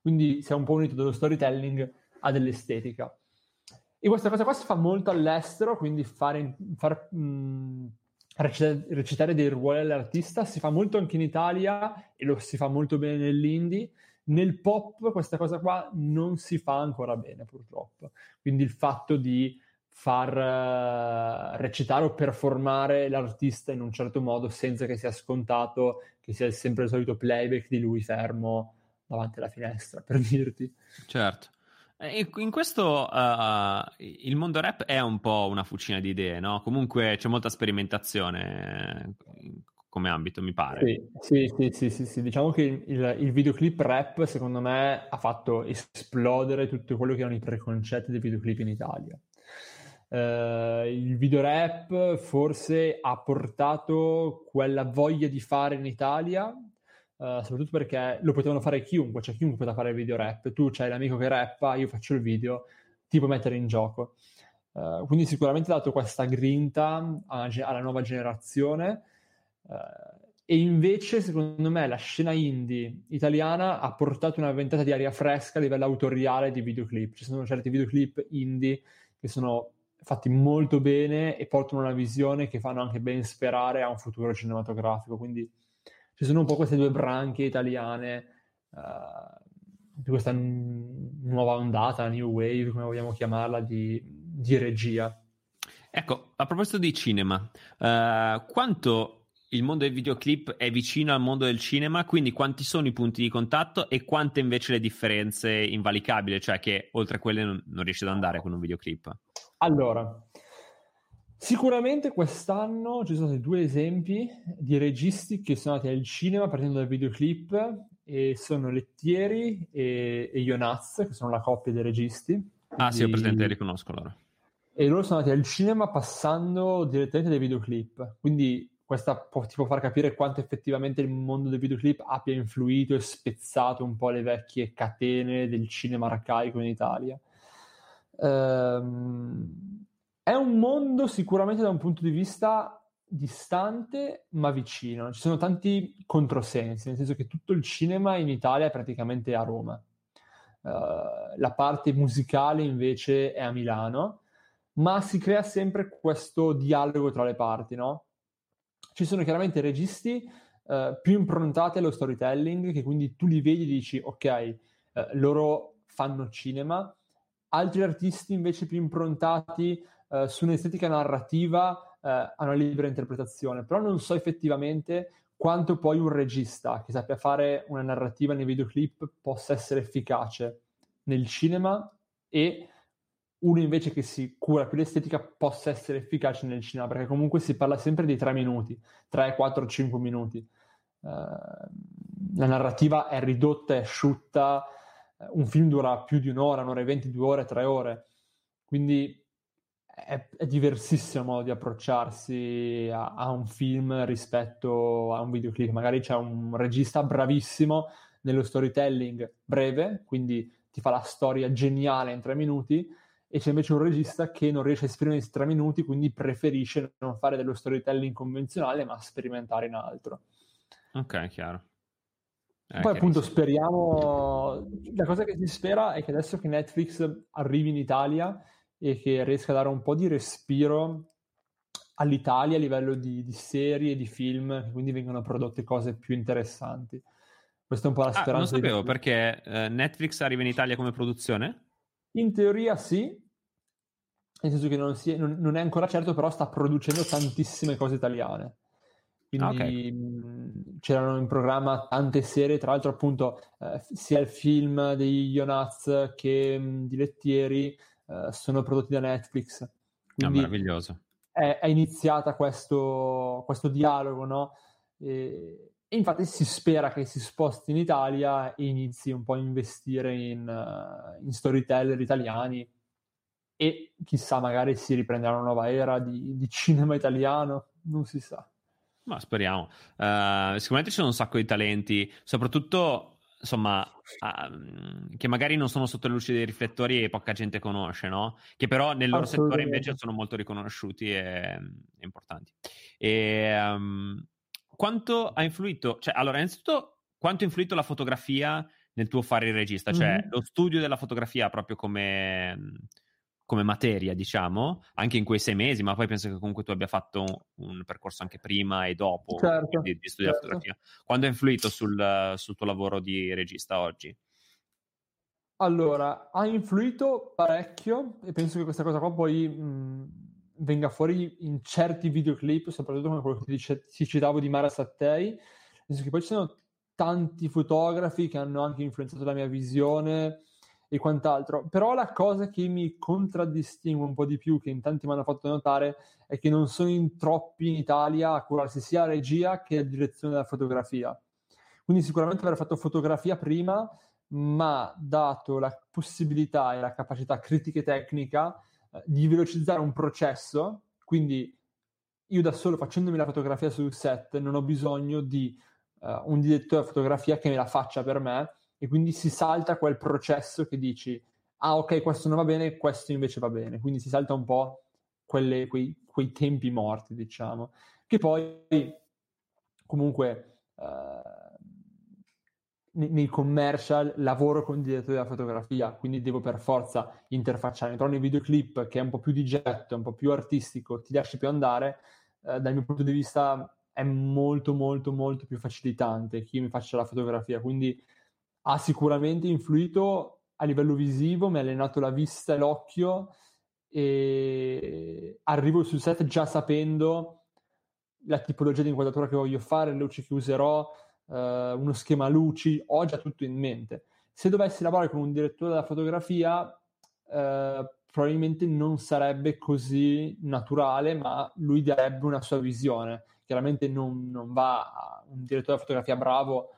Quindi si è un po' unito dallo storytelling a dell'estetica. E questa cosa qua si fa molto all'estero, quindi fare, far, mh, recitare, recitare dei ruoli all'artista si fa molto anche in Italia e lo si fa molto bene nell'indie. Nel pop questa cosa qua non si fa ancora bene, purtroppo. Quindi il fatto di far uh, recitare o performare l'artista in un certo modo senza che sia scontato che sia sempre il solito playback di lui fermo davanti alla finestra, per dirti. Certo. In questo uh, il mondo rap è un po' una fucina di idee, no? Comunque c'è molta sperimentazione come ambito, mi pare. Sì, sì, sì, sì, sì. diciamo che il, il, videoclip rap, secondo me, ha fatto esplodere tutto quello che erano i preconcetti dei videoclip in Italia. Uh, il video rap forse ha portato quella voglia di fare in Italia, uh, soprattutto perché lo potevano fare chiunque, cioè chiunque poteva fare il video rap. Tu c'hai l'amico che rappa, io faccio il video, ti puoi mettere in gioco. Uh, quindi sicuramente ha dato questa grinta alla, alla nuova generazione. e invece, secondo me, la scena indie italiana ha portato una ventata di aria fresca a livello autoriale di videoclip. Ci sono certi videoclip indie che sono fatti molto bene e portano una visione che fanno anche ben sperare a un futuro cinematografico. Quindi ci sono un po' queste due branche italiane uh, di questa n- nuova ondata, new wave, come vogliamo chiamarla, di, di regia. Ecco, a proposito di cinema, uh, quanto il mondo dei videoclip è vicino al mondo del cinema, quindi quanti sono i punti di contatto e quante invece le differenze invalicabili, cioè che oltre a quelle non, non riesci ad andare con un videoclip? Allora, sicuramente quest'anno ci sono stati due esempi di registi che sono andati al cinema partendo dal videoclip e sono Lettieri e, e Ionaz, che sono la coppia dei registi. Ah sì, ho presente, riconosco loro. E loro sono andati al cinema passando direttamente dai videoclip, quindi questa può, ti può far capire quanto effettivamente il mondo del videoclip abbia influito e spezzato un po' le vecchie catene del cinema arcaico in Italia. Um, è un mondo sicuramente da un punto di vista distante ma vicino. Ci sono tanti controsensi, nel senso che tutto il cinema in Italia è praticamente a Roma. Uh, la parte musicale invece è a Milano, ma si crea sempre questo dialogo tra le parti, no? Ci sono chiaramente registi uh, più improntati allo storytelling, che quindi tu li vedi e dici, ok, uh, loro fanno cinema, altri artisti invece più improntati uh, su un'estetica narrativa uh, hanno una libera interpretazione, però non so effettivamente quanto poi un regista che sappia fare una narrativa nei videoclip possa essere efficace nel cinema e uno invece che si cura più l'estetica possa essere efficace nel cinema, perché comunque si parla sempre di tre minuti, 3, 4, 5 minuti. Uh, la narrativa è ridotta, è asciutta, un film dura più di un'ora, un'ora e venti, due ore, tre ore. Quindi è, è diversissimo modo di approcciarsi a, a, un film rispetto a un videoclip. Magari c'è un regista bravissimo nello storytelling breve, quindi ti fa la storia geniale in tre minuti, e c'è invece un regista che non riesce a esprimersi in tre minuti, quindi preferisce non fare dello storytelling convenzionale, ma sperimentare in altro. Ok, chiaro. Eh, Poi appunto speriamo, la cosa che si spera è che adesso che Netflix arrivi in Italia e che riesca a dare un po' di respiro all'Italia a livello di, di serie, di film, quindi vengano prodotte cose più interessanti. Questa è un po' la speranza. Ah, non sapevo perché eh, Netflix arriva in Italia come produzione? In teoria sì, nel senso che non, si, non, non, è ancora certo, però sta producendo tantissime cose italiane. Quindi ah, okay. mh, c'erano in programma tante serie, tra l'altro appunto eh, sia il film di Ionaz che mh, di Lettieri eh, sono prodotti da Netflix. Ah, Quindi ah, meraviglioso. È, è iniziata questo, questo dialogo, no? E, e, infatti si spera che si sposti in Italia e inizi un po' a investire in, uh, in storyteller italiani e chissà magari si riprenderà una nuova era di, di cinema italiano, non si sa. Ma speriamo. Uh, sicuramente ci sono un sacco di talenti, soprattutto insomma, uh, che magari non sono sotto le luci dei riflettori e poca gente conosce, no? Che però nel loro settore invece sono molto riconosciuti e, e importanti. E um, quanto ha influito? Cioè, allora, innanzitutto, quanto ha influito la fotografia nel tuo fare il regista? Cioè, mm-hmm. lo studio della fotografia proprio come come materia, diciamo, anche in quei sei mesi, ma poi penso che comunque tu abbia fatto un, percorso anche prima e dopo certo, di, di studiare certo. fotografia. Quando ha influito sul, sul tuo lavoro di regista oggi? Allora, ha influito parecchio e penso che questa cosa qua poi mh, venga fuori in certi videoclip, soprattutto come quello che ti, dice, ti citavo di Mara Sattei, nel senso che poi ci sono tanti fotografi che hanno anche influenzato la mia visione, e quant'altro. Però la cosa che mi contraddistingue un po' di più, che in tanti mi hanno fatto notare, è che non sono in troppi in Italia a curarsi sia la regia che la direzione della fotografia. Quindi sicuramente aver fatto fotografia prima, ma dato la possibilità e la capacità critica e tecnica eh, di velocizzare un processo, quindi io da solo facendomi la fotografia sul set non ho bisogno di uh, un direttore di fotografia che me la faccia per me, e quindi si salta quel processo che dici ah ok questo non va bene, questo invece va bene, quindi si salta un po' quelle, quei, quei, tempi morti diciamo, che poi comunque uh, nei commercial lavoro con il direttore della fotografia, quindi devo per forza interfacciarmi, però nei videoclip che è un po' più di getto, un po' più artistico, ti lasci più andare, uh, dal mio punto di vista è molto molto molto più facilitante che io mi faccia la fotografia, quindi ha sicuramente influito a livello visivo, mi ha allenato la vista e l'occhio e arrivo sul set già sapendo la tipologia di inquadratura che voglio fare, le luci che userò, eh, uno schema luci, ho già tutto in mente. Se dovessi lavorare con un direttore della fotografia, eh, probabilmente non sarebbe così naturale, ma lui darebbe una sua visione. Chiaramente non, non va un direttore della fotografia bravo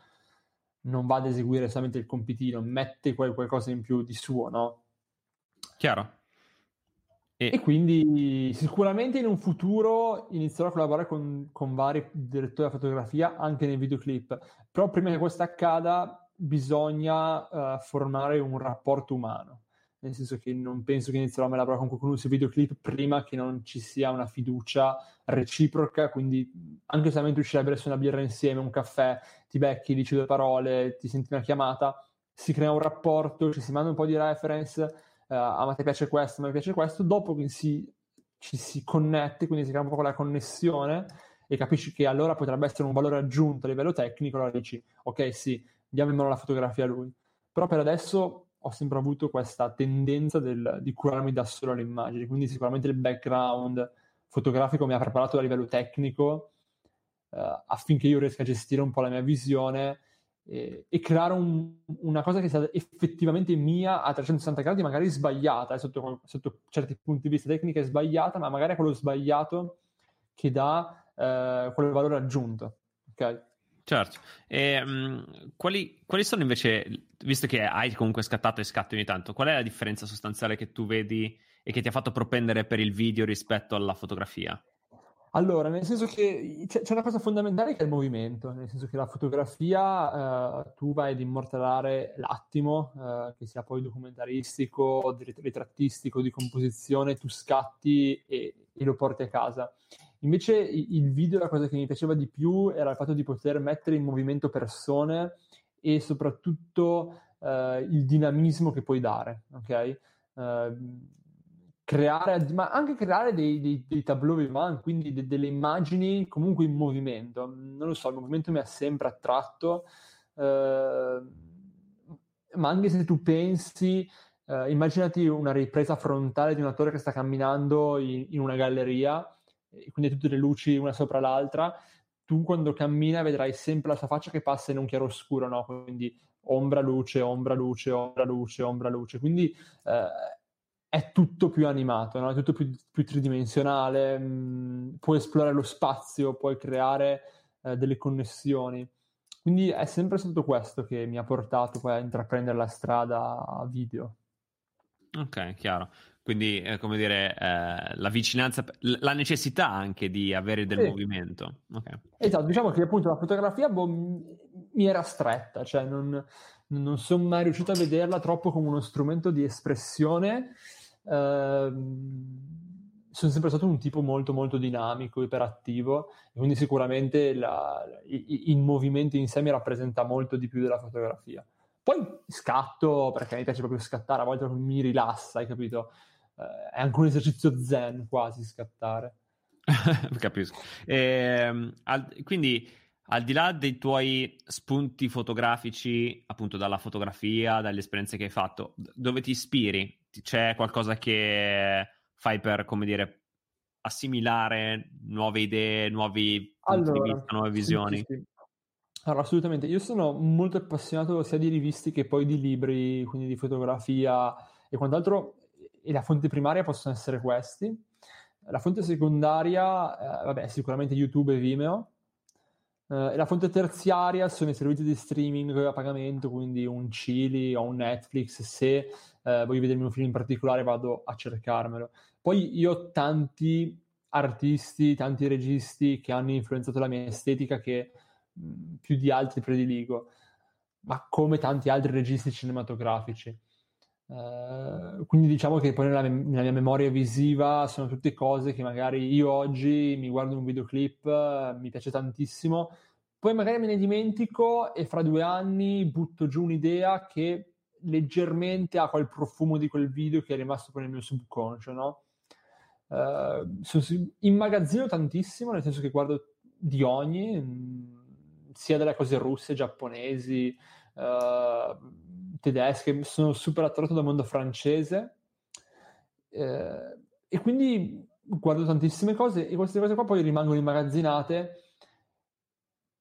non va ad eseguire solamente il compitino, mette quel qualcosa in più di suo, no? Chiaro. E... e quindi sicuramente in un futuro inizierò a collaborare con, con vari direttori di fotografia anche nei videoclip, però prima che questo accada bisogna uh, formare un rapporto umano nel senso che non penso che inizierò a lavorare con qualcuno sui videoclip prima che non ci sia una fiducia reciproca, quindi anche solamente uscire a bersi una birra insieme, un caffè, ti becchi, dici due parole, ti senti una chiamata, si crea un rapporto, ci si manda un po' di reference, uh, a me piace questo, a me piace questo, dopo che si, ci si connette, quindi si crea un po' quella connessione e capisci che allora potrebbe essere un valore aggiunto a livello tecnico, allora dici ok sì, diamo in mano la fotografia a lui. Però per adesso ho sempre avuto questa tendenza del, di curarmi da solo le immagini, quindi sicuramente il background fotografico mi ha preparato a livello tecnico eh, affinché io riesca a gestire un po' la mia visione e, e creare un, una cosa che sia effettivamente mia a 360 gradi, magari sbagliata, eh, sotto, sotto, certi punti di vista tecnica è sbagliata, ma magari è quello sbagliato che dà eh, quel valore aggiunto. Ok? Certo, e, um, quali, quali, sono invece, visto che hai comunque scattato e scatti ogni tanto, qual è la differenza sostanziale che tu vedi e che ti ha fatto propendere per il video rispetto alla fotografia? Allora, nel senso che c'è, una cosa fondamentale che è il movimento, nel senso che la fotografia eh, tu vai ad immortalare l'attimo, eh, che sia poi documentaristico, ritrattistico, di composizione, tu scatti e, e, lo porti a casa. Invece il video, la cosa che mi piaceva di più era il fatto di poter mettere in movimento persone e soprattutto eh, il dinamismo che puoi dare, ok? Uh, creare, ma anche creare dei, dei, dei tableau vivant, quindi de, delle immagini comunque in movimento. Non lo so, il movimento mi ha sempre attratto, eh, ma anche se tu pensi, eh, immaginati una ripresa frontale di un attore che sta camminando in, in una galleria, quindi tutte le luci una sopra l'altra, tu quando cammina vedrai sempre la sua faccia che passa in un chiaroscuro, no? Quindi ombra, luce, ombra, luce, ombra, luce, ombra, luce. Quindi eh, è tutto più animato, no? è tutto più, più tridimensionale, mh, mm, puoi esplorare lo spazio, puoi creare eh, delle connessioni. Quindi è sempre stato questo che mi ha portato poi a intraprendere la strada video. Ok, chiaro. Quindi, eh, come dire, eh, la vicinanza, la necessità anche di avere del sì. movimento. Okay. Esatto, diciamo che appunto la fotografia boh, mi era stretta, cioè non, non sono mai riuscito a vederla troppo come uno strumento di espressione Ehm, sono sempre stato un tipo molto molto dinamico, iperattivo, quindi sicuramente la, il, il movimento in sé mi rappresenta molto di più della fotografia. Poi scatto perché mi piace proprio scattare, a volte mi rilassa, hai capito? Eh, è anche un esercizio zen quasi scattare. *laughs* Capisco. E, al, quindi al di là dei tuoi spunti fotografici, appunto dalla fotografia, dalle esperienze che hai fatto, dove ti ispiri? c'è qualcosa che fai per, come dire, assimilare nuove idee, nuovi allora, punti di vista, nuove visioni? Sì, sì, sì. Allora, assolutamente. Io sono molto appassionato sia di rivisti che poi di libri, quindi di fotografia e quant'altro. E la fonte primaria possono essere questi. La fonte secondaria, eh, vabbè, sicuramente YouTube e Vimeo. Uh, e la fonte terziaria sono i servizi di streaming a pagamento, quindi un Chili o un Netflix, se uh, voglio vedermi un film in particolare vado a cercarmelo. Poi io ho tanti artisti, tanti registi che hanno influenzato la mia estetica che mh, più di altri prediligo, ma come tanti altri registi cinematografici. Uh, quindi diciamo che poi nella, nella, mia memoria visiva sono tutte cose che magari io oggi mi guardo un videoclip, uh, mi piace tantissimo, poi magari me ne dimentico e fra due anni butto giù un'idea che leggermente ha quel profumo di quel video che è rimasto poi nel mio subconscio, no? Uh, immagazzino tantissimo, nel senso che guardo di ogni, mh, sia delle cose russe, giapponesi, uh, tedesche, sono super attratto dal mondo francese eh, e quindi guardo tantissime cose e queste cose qua poi rimangono immagazzinate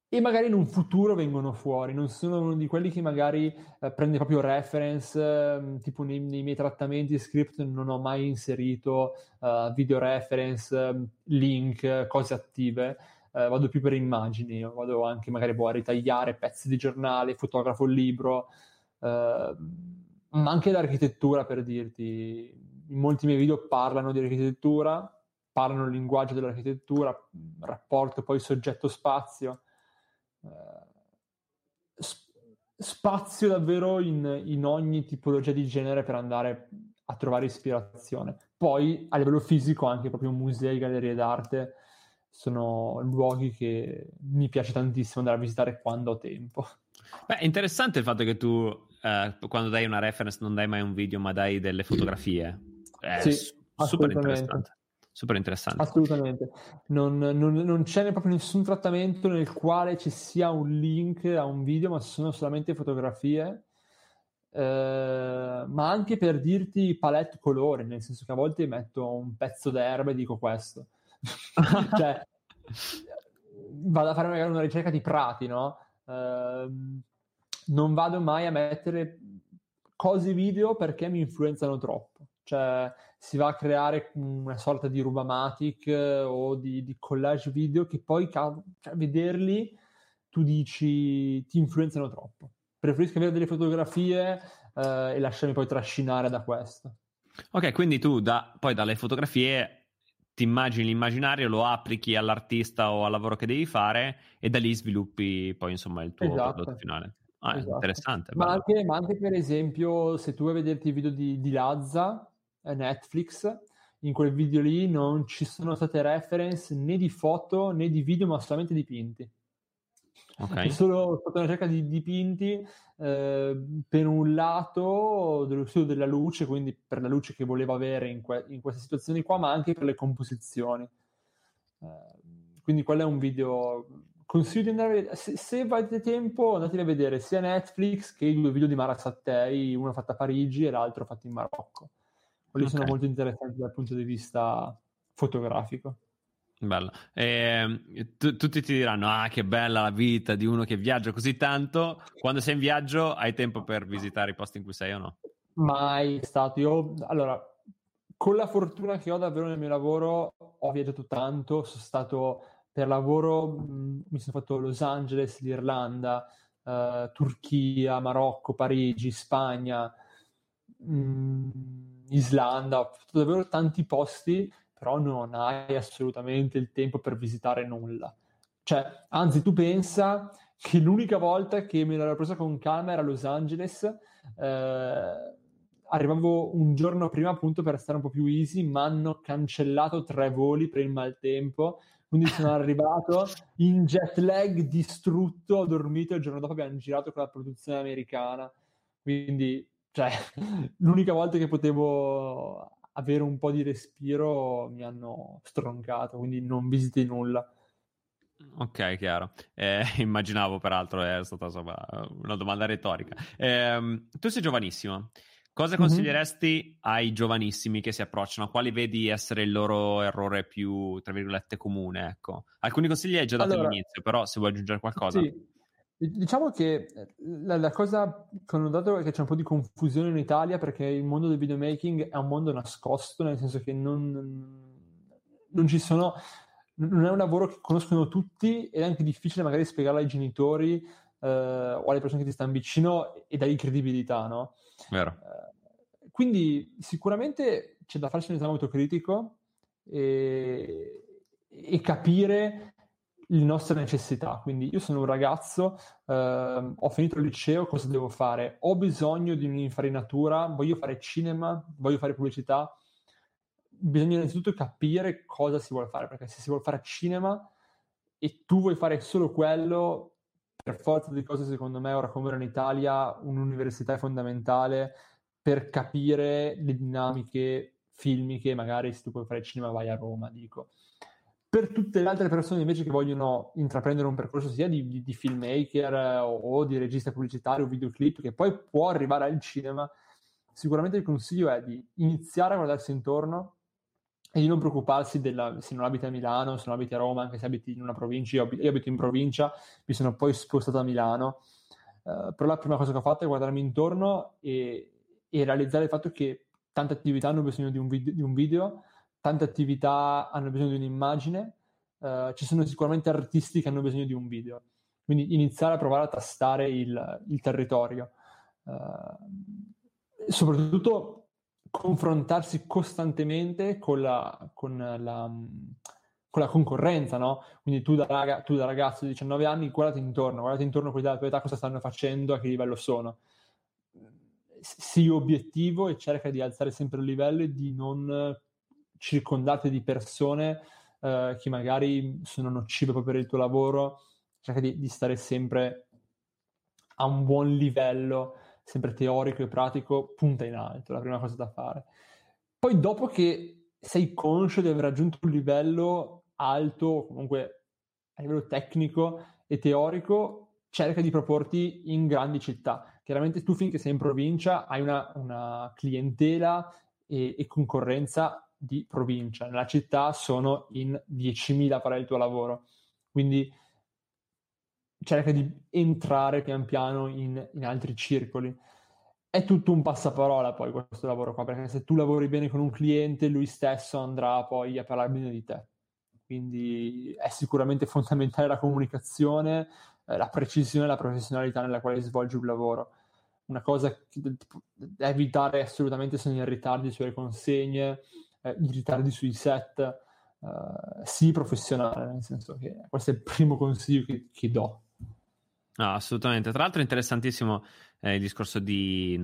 e magari in un futuro vengono fuori. Non sono uno di quelli che magari eh, prende proprio reference, eh, tipo nei, nei, miei trattamenti script non ho mai inserito uh, video reference, link, cose attive. Uh, vado più per immagini, vado anche magari boh, a ritagliare pezzi di giornale, fotografo il libro, Ehm, ma anche l'architettura per dirti, in molti miei video parlano di architettura, parlano il linguaggio dell'architettura, rapporto poi soggetto-spazio, uh, spazio davvero in, in, ogni tipologia di genere per andare a trovare ispirazione. Poi a livello fisico anche proprio musei, gallerie d'arte sono luoghi che mi piace tantissimo andare a visitare quando ho tempo. Beh, interessante il fatto che tu eh, quando dai una reference non dai mai un video, ma dai delle fotografie. È sì, su- super interessante. Super interessante. Assolutamente. Non, non, non, c'è proprio nessun trattamento nel quale ci sia un link a un video, ma sono solamente fotografie. Eh, ma anche per dirti palette colore, nel senso che a volte metto un pezzo d'erba e dico questo. *laughs* cioè, vado a fare magari una ricerca di prati, no? Eh, non vado mai a mettere cose video perché mi influenzano troppo. Cioè, si va a creare una sorta di rubamatic eh, o di, di, collage video che poi cioè, vederli tu dici ti influenzano troppo. Preferisco avere delle fotografie eh, e lasciarmi poi trascinare da questo. Ok, quindi tu da, poi dalle fotografie ti immagini l'immaginario, lo applichi all'artista o al lavoro che devi fare e da lì sviluppi poi insomma il tuo esatto. prodotto finale. Ah, esatto. interessante. Ma anche, ma anche, per esempio se tu vuoi vederti il video di, di Lazza, eh, Netflix, in quel video lì non ci sono state reference né di foto né di video, ma solamente dipinti. Okay. È solo stata una ricerca di dipinti eh, per un lato dello studio della luce, quindi per la luce che voleva avere in, que- in queste situazioni qua, ma anche per le composizioni. Eh, quindi quello è un video. Consiglio di andare a vedere. Se, se avete tempo, andate a vedere sia Netflix che i due video di Mara Sattei, uno fatto a Parigi e l'altro fatto in Marocco. Quelli okay. sono molto interessanti dal punto di vista fotografico. Bello. E, t- tutti ti diranno: Ah, che bella la vita di uno che viaggia così tanto. Quando sei in viaggio, hai tempo per visitare i posti in cui sei o no? Mai stato. Io, allora, con la fortuna che ho davvero nel mio lavoro, ho viaggiato tanto. Sono stato per lavoro, mh, mi sono fatto Los Angeles, l'Irlanda, uh, Turchia, Marocco, Parigi, Spagna, mh, Islanda. Ho fatto davvero tanti posti però non hai assolutamente il tempo per visitare nulla. Cioè, anzi, tu pensa che l'unica volta che me l'ero presa con calma era a Los Angeles, eh, arrivavo un giorno prima appunto per stare un po' più easy, ma hanno cancellato tre voli per il maltempo, quindi sono arrivato in jet lag distrutto, ho dormito e il giorno dopo abbiamo girato con la produzione americana, quindi cioè, *laughs* l'unica volta che potevo avere un po' di respiro mi hanno stroncato, quindi non visiti nulla. Ok, chiaro. Eh, *laughs* immaginavo, peraltro, è stata insomma, una domanda retorica. Eh, tu sei giovanissimo. Cosa consiglieresti mm-hmm. ai giovanissimi che si approcciano? Quali vedi essere il loro errore più, tra virgolette, comune? Ecco. Alcuni consigli hai già dato allora, all'inizio, però se vuoi aggiungere qualcosa. Sì. Diciamo che eh, la, la, cosa che ho notato è che c'è un po' di confusione in Italia perché il mondo del videomaking è un mondo nascosto, nel senso che non, non ci sono, non è un lavoro che conoscono tutti ed è anche difficile magari spiegarlo ai genitori eh, o alle persone che ti stanno vicino e dargli credibilità, no? Eh, quindi sicuramente c'è da farsi un esame autocritico e, e capire le nostre necessità. Quindi io sono un ragazzo, eh, ho finito il liceo, cosa devo fare? Ho bisogno di un'infarinatura, voglio fare cinema, voglio fare pubblicità. Bisogna innanzitutto capire cosa si vuole fare, perché se si vuole fare cinema e tu vuoi fare solo quello, per forza di cose, secondo me, ora come ora in Italia, un'università è fondamentale per capire le dinamiche filmiche, magari se tu puoi fare cinema vai a Roma, dico. Per tutte le altre persone invece che vogliono intraprendere un percorso sia di, di, di filmmaker o, o, di regista pubblicitario o videoclip che poi può arrivare al cinema, sicuramente il consiglio è di iniziare a guardarsi intorno e di non preoccuparsi della, se non abiti a Milano, se non abiti a Roma, anche se abiti in una provincia, io, io abito in provincia, mi sono poi spostato a Milano, uh, però la prima cosa che ho fatto è guardarmi intorno e, e realizzare il fatto che tante attività hanno bisogno di un, video, di un video tante attività hanno bisogno di un'immagine, uh, ci sono sicuramente artisti che hanno bisogno di un video. Quindi iniziare a provare a tastare il, il territorio. Uh, soprattutto confrontarsi costantemente con la, con la, con la concorrenza, no? Quindi tu da, raga, tu da, ragazzo di 19 anni guardati intorno, guardati intorno quelli della tua età cosa stanno facendo, a che livello sono. Sii obiettivo e cerca di alzare sempre il livello e di non circondarti di persone eh, che magari sono nocive proprio per il tuo lavoro, cerca di, di stare sempre a un buon livello, sempre teorico e pratico, punta in alto, la prima cosa da fare. Poi dopo che sei conscio di aver raggiunto un livello alto, comunque a livello tecnico e teorico, cerca di proporti in grandi città. Chiaramente tu finché sei in provincia hai una, una clientela e, e, concorrenza di provincia, nella città sono in 10.000 per il tuo lavoro. Quindi cerca di entrare pian piano in, in, altri circoli. È tutto un passaparola poi questo lavoro qua, perché se tu lavori bene con un cliente, lui stesso andrà poi a parlare bene di te. Quindi è sicuramente fondamentale la comunicazione, eh, la precisione e la professionalità nella quale svolgi un lavoro. una cosa da evitare assolutamente sono i ritardi sulle consegne, eh, i ritardi sui set, uh, sii professionale, nel senso che questo è il primo consiglio che, che do. No, assolutamente. Tra l'altro è interessantissimo eh, il discorso di...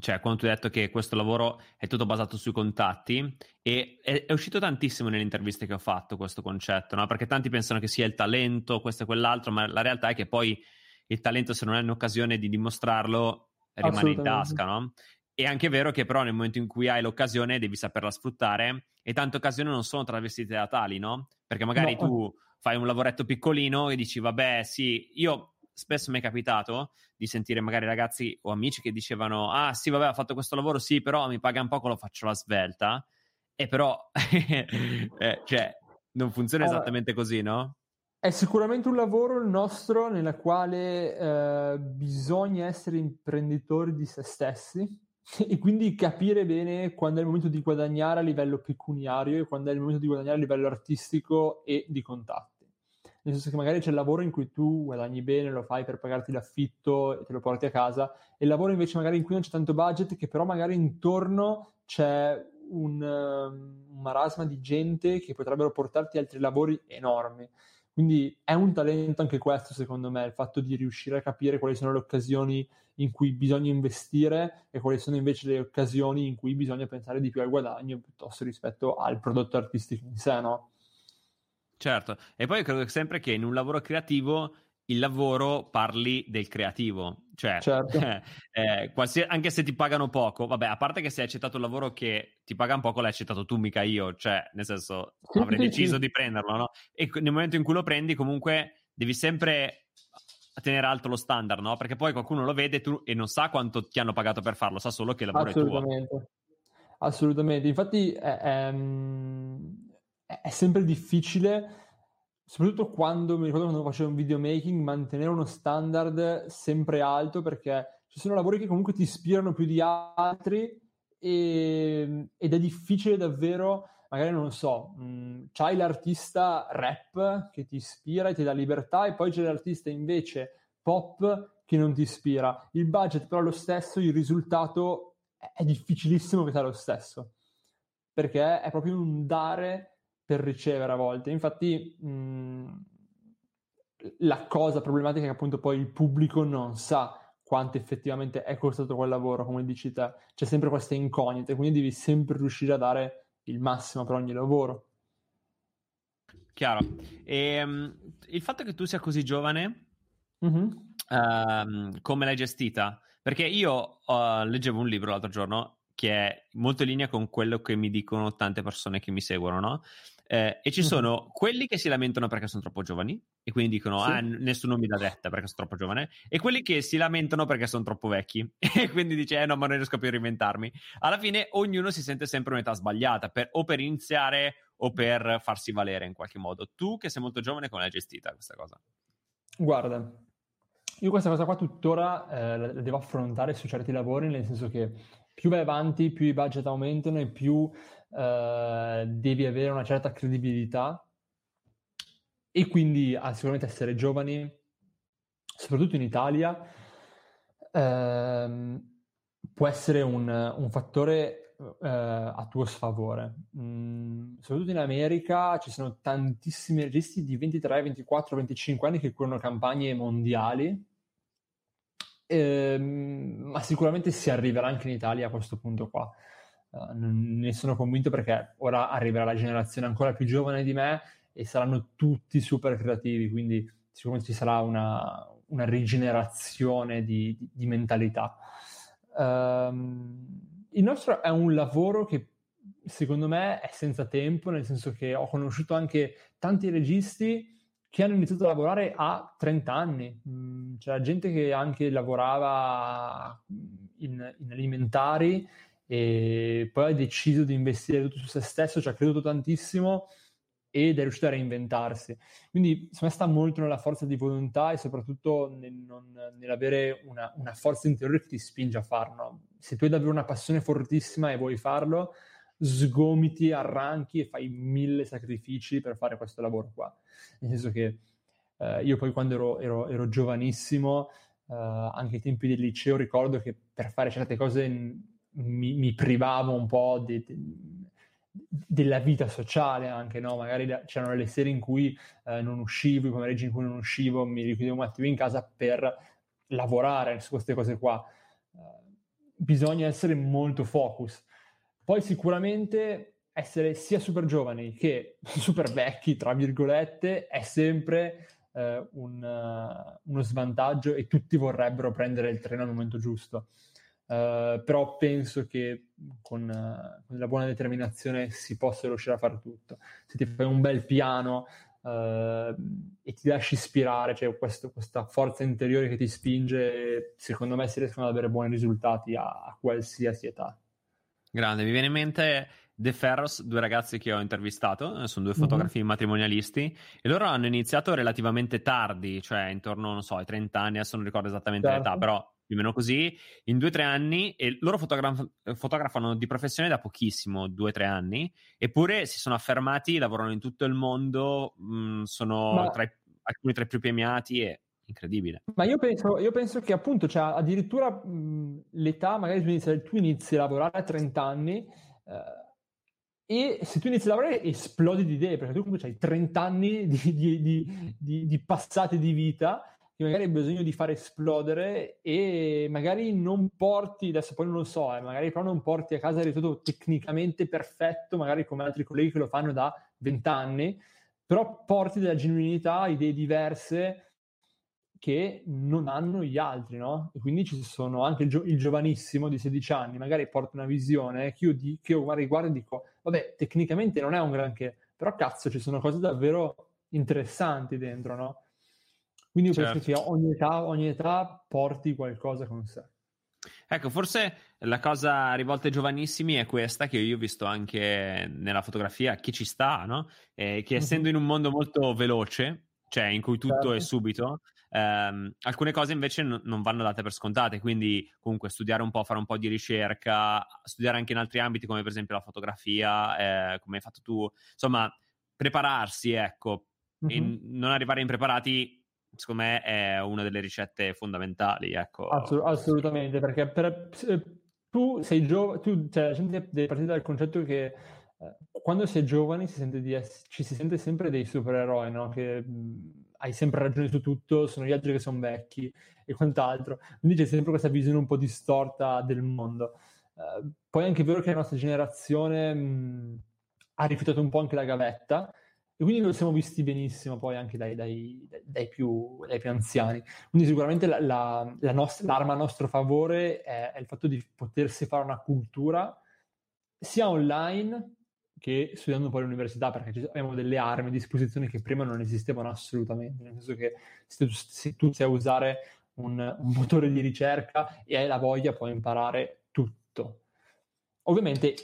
cioè, quando tu hai detto che questo lavoro è tutto basato sui contatti e è, è uscito tantissimo nelle interviste che ho fatto questo concetto, no? Perché tanti pensano che sia il talento, questo e quell'altro, ma la realtà è che poi il talento se non hai un'occasione di dimostrarlo rimane in tasca, no? È anche vero che però nel momento in cui hai l'occasione devi saperla sfruttare e tante occasioni non sono travestite da tali, no? Perché magari no. tu fai un lavoretto piccolino e dici vabbè sì, io spesso mi è capitato di sentire magari ragazzi o amici che dicevano ah sì vabbè ho fatto questo lavoro sì però mi paga un poco lo faccio la svelta e però *laughs* eh, cioè non funziona allora, esattamente così no? È sicuramente un lavoro il nostro nella quale eh, bisogna essere imprenditori di se stessi *laughs* e quindi capire bene quando è il momento di guadagnare a livello pecuniario e quando è il momento di guadagnare a livello artistico e di contatti. Nel senso che magari c'è il lavoro in cui tu guadagni bene, lo fai per pagarti l'affitto e te lo porti a casa, e il lavoro invece magari in cui non c'è tanto budget, che però magari intorno c'è un, um, un marasma di gente che potrebbero portarti altri lavori enormi. Quindi è un talento anche questo, secondo me, il fatto di riuscire a capire quali sono le occasioni in cui bisogna investire e quali sono invece le occasioni in cui bisogna pensare di più al guadagno piuttosto rispetto al prodotto artistico in sé, no? Certo, e poi credo sempre che in un lavoro creativo il lavoro parli del creativo, cioè certo. *laughs* eh, qualsiasi, anche se ti pagano poco, vabbè, a parte che se hai accettato un lavoro che ti paga poco, l'hai accettato tu, mica io, cioè nel senso avrei deciso di prenderlo, no? E nel momento in cui lo prendi comunque devi sempre tenere alto lo standard, no? Perché poi qualcuno lo vede tu, e non sa quanto ti hanno pagato per farlo, sa solo che il lavoro è tuo. Assolutamente, infatti è, è, è sempre difficile soprattutto quando mi ricordo quando facevo un videomaking, mantenere uno standard sempre alto perché ci sono lavori che comunque ti ispirano più di altri e, ed è difficile davvero, magari non lo so, mh, c'hai l'artista rap che ti ispira e ti dà libertà e poi c'è l'artista invece pop che non ti ispira. Il budget però è lo stesso, il risultato è, è difficilissimo che sia lo stesso perché è proprio un dare per ricevere a volte. Infatti, mh, la cosa problematica è che appunto poi il pubblico non sa quanto effettivamente è costato quel lavoro, come dici te. C'è sempre queste incognite, quindi devi sempre riuscire a dare il massimo per ogni lavoro. Chiaro. E, um, il fatto che tu sia così giovane, mm-hmm. uh, come l'hai gestita? Perché io uh, leggevo un libro l'altro giorno che è molto in linea con quello che mi dicono tante persone che mi seguono, no? Eh, e ci sono quelli che si lamentano perché sono troppo giovani e quindi dicono sì. ah nessuno mi dà detta perché sono troppo giovane e quelli che si lamentano perché sono troppo vecchi *laughs* e quindi dice eh no ma non riesco più a reinventarmi alla fine ognuno si sente sempre un'età sbagliata per, o per iniziare o per farsi valere in qualche modo tu che sei molto giovane come l'hai gestita questa cosa? Guarda io questa cosa qua tuttora eh, la devo affrontare su certi lavori nel senso che più vai avanti, più i budget aumentano e più eh, devi avere una certa credibilità e quindi ah, sicuramente essere giovani, soprattutto in Italia, ehm, può essere un, un fattore eh, a tuo sfavore. Mm, soprattutto in America ci sono tantissimi registi di 23, 24, 25 anni che curano campagne mondiali Ehm, ma sicuramente si arriverà anche in Italia a questo punto qua. Uh, ne sono convinto perché ora arriverà la generazione ancora più giovane di me e saranno tutti super creativi, quindi sicuramente ci sarà una, una rigenerazione di, di, di mentalità. Um, il nostro è un lavoro che secondo me è senza tempo, nel senso che ho conosciuto anche tanti registi che hanno iniziato a lavorare a 30 anni. Mm, c'era gente che anche lavorava in, in, alimentari e poi ha deciso di investire tutto su se stesso, ci ha creduto tantissimo ed è riuscito a reinventarsi. Quindi secondo me sta molto nella forza di volontà e soprattutto nel non, nell'avere una, una, forza interiore che ti spinge a farlo. Se tu hai davvero una passione fortissima e vuoi farlo, sgomiti, arranchi e fai mille sacrifici per fare questo lavoro qua. Nel senso che eh, io poi quando ero, ero, ero giovanissimo uh, anche ai tempi del liceo ricordo che per fare certe cose mi, mi privavo un po' di, di, della vita sociale anche, no? Magari c'erano le sere in cui uh, non uscivo, i pomeriggi in cui non uscivo, mi richiudevo un attimo in casa per lavorare su queste cose qua. Uh, bisogna essere molto focus. Poi sicuramente essere sia super giovani che super vecchi, tra virgolette, è sempre eh, un, uh, uno svantaggio e tutti vorrebbero prendere il treno al momento giusto. Uh, però penso che con, uh, con, la buona determinazione si possa riuscire a fare tutto. Se ti fai un bel piano e ti lasci ispirare, cioè questa forza interiore che ti spinge, secondo me si riescono ad avere buoni risultati a, a qualsiasi età. Grande, mi viene in mente The Ferros, due ragazzi che ho intervistato, eh, sono due fotografi mm-hmm. matrimonialisti e loro hanno iniziato relativamente tardi, cioè intorno, non so, ai 30 anni, adesso non ricordo esattamente certo. l'età, però più o meno così, in due o tre anni, e loro fotograf- fotografano di professione da pochissimo, due o tre anni, eppure si sono affermati, lavorano in tutto il mondo, mh, mm, sono Ma... tra i, alcuni tra i più premiati e incredibile. Ma io penso, io penso che appunto, cioè, addirittura mh, l'età, magari tu inizi, tu inizi, a lavorare a 30 anni, eh, e se tu inizi a lavorare esplodi di idee, perché tu comunque hai 30 anni di, di, di, di passate di vita che magari hai bisogno di fare esplodere e magari non porti, adesso poi non lo so, eh, magari però non porti a casa il risultato tecnicamente perfetto, magari come altri colleghi che lo fanno da 20 anni, però porti della genuinità, idee diverse che non hanno gli altri, no? E quindi ci sono anche il, gio- il giovanissimo di 16 anni, magari porta una visione che io, di- che io guardo e dico, vabbè, tecnicamente non è un granché, però cazzo, ci sono cose davvero interessanti dentro, no? Quindi io certo. penso che ogni età, ogni età porti qualcosa con sé. Ecco, forse la cosa rivolta ai giovanissimi è questa che io ho visto anche nella fotografia, che ci sta, no? Eh, che essendo in un mondo molto veloce, cioè in cui tutto certo. è subito, ehm, alcune cose invece n- non vanno date per scontate, quindi comunque studiare un po', fare un po' di ricerca, studiare anche in altri ambiti come per esempio la fotografia, eh, come hai fatto tu, insomma, prepararsi, ecco, mm-hmm. e non arrivare impreparati secondo me è una delle ricette fondamentali. Ecco. Assolut- assolutamente, perché per, tu sei giovane, tu, cioè, la gente deve partire dal concetto che eh, quando si è giovani si ci si sente sempre dei supereroi, no? che mh, hai sempre ragione su tutto, sono gli altri che sono vecchi e quant'altro. Quindi c'è sempre questa visione un po' distorta del mondo. Uh, poi è anche vero che la nostra generazione mh, ha rifiutato un po' anche la gavetta e quindi lo siamo visti benissimo poi anche dai, dai, dai, più, dai più, anziani. Quindi sicuramente la, la, la nostra, l'arma a nostro favore è, è il fatto di potersi fare una cultura sia online che studiando poi all'università, perché abbiamo delle armi a disposizione che prima non esistevano assolutamente, nel senso che se tu, se tu sai usare un, un, motore di ricerca e hai la voglia puoi imparare tutto. Ovviamente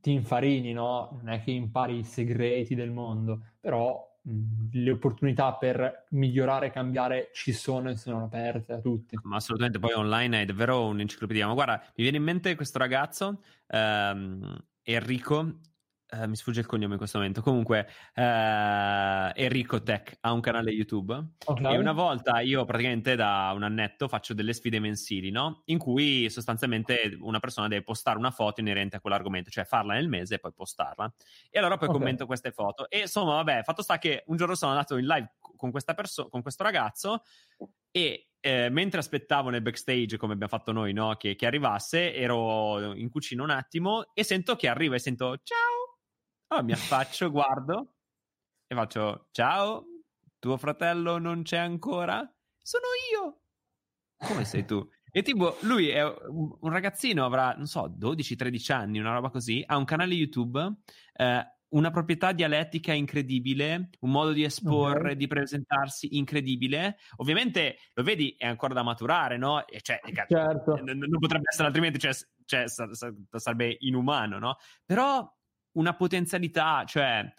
ti infarini, no? Non è che impari i segreti del mondo, però mh, le opportunità per migliorare e cambiare ci sono e sono aperte a tutti. Ma assolutamente, poi online è davvero un'enciclopedia. Ma guarda, mi viene in mente questo ragazzo, ehm, Enrico, Uh, mi sfugge il cognome in questo momento. Comunque, uh, Enrico Tech ha un canale YouTube. Okay. E una volta io, praticamente da un annetto, faccio delle sfide mensili, no? In cui sostanzialmente una persona deve postare una foto inerente a quell'argomento, cioè farla nel mese e poi postarla. E allora poi okay. commento queste foto. E insomma, vabbè, fatto sta che un giorno sono andato in live con questa persona, con questo ragazzo. E eh, mentre aspettavo nel backstage, come abbiamo fatto noi, no? che, che arrivasse, ero in cucina un attimo e sento che arriva e sento ciao allora mi affaccio, guardo e faccio ciao, tuo fratello non c'è ancora? Sono io! Come sei tu? E tipo, lui è un ragazzino, avrà, non so, 12-13 anni, una roba così, ha un canale YouTube, eh, una proprietà dialettica incredibile, un modo di esporre, okay. di presentarsi incredibile. Ovviamente, lo vedi, è ancora da maturare, no? E cioè, certo. non, non, potrebbe essere altrimenti, cioè, cioè sarebbe inumano, no? Però una potenzialità, cioè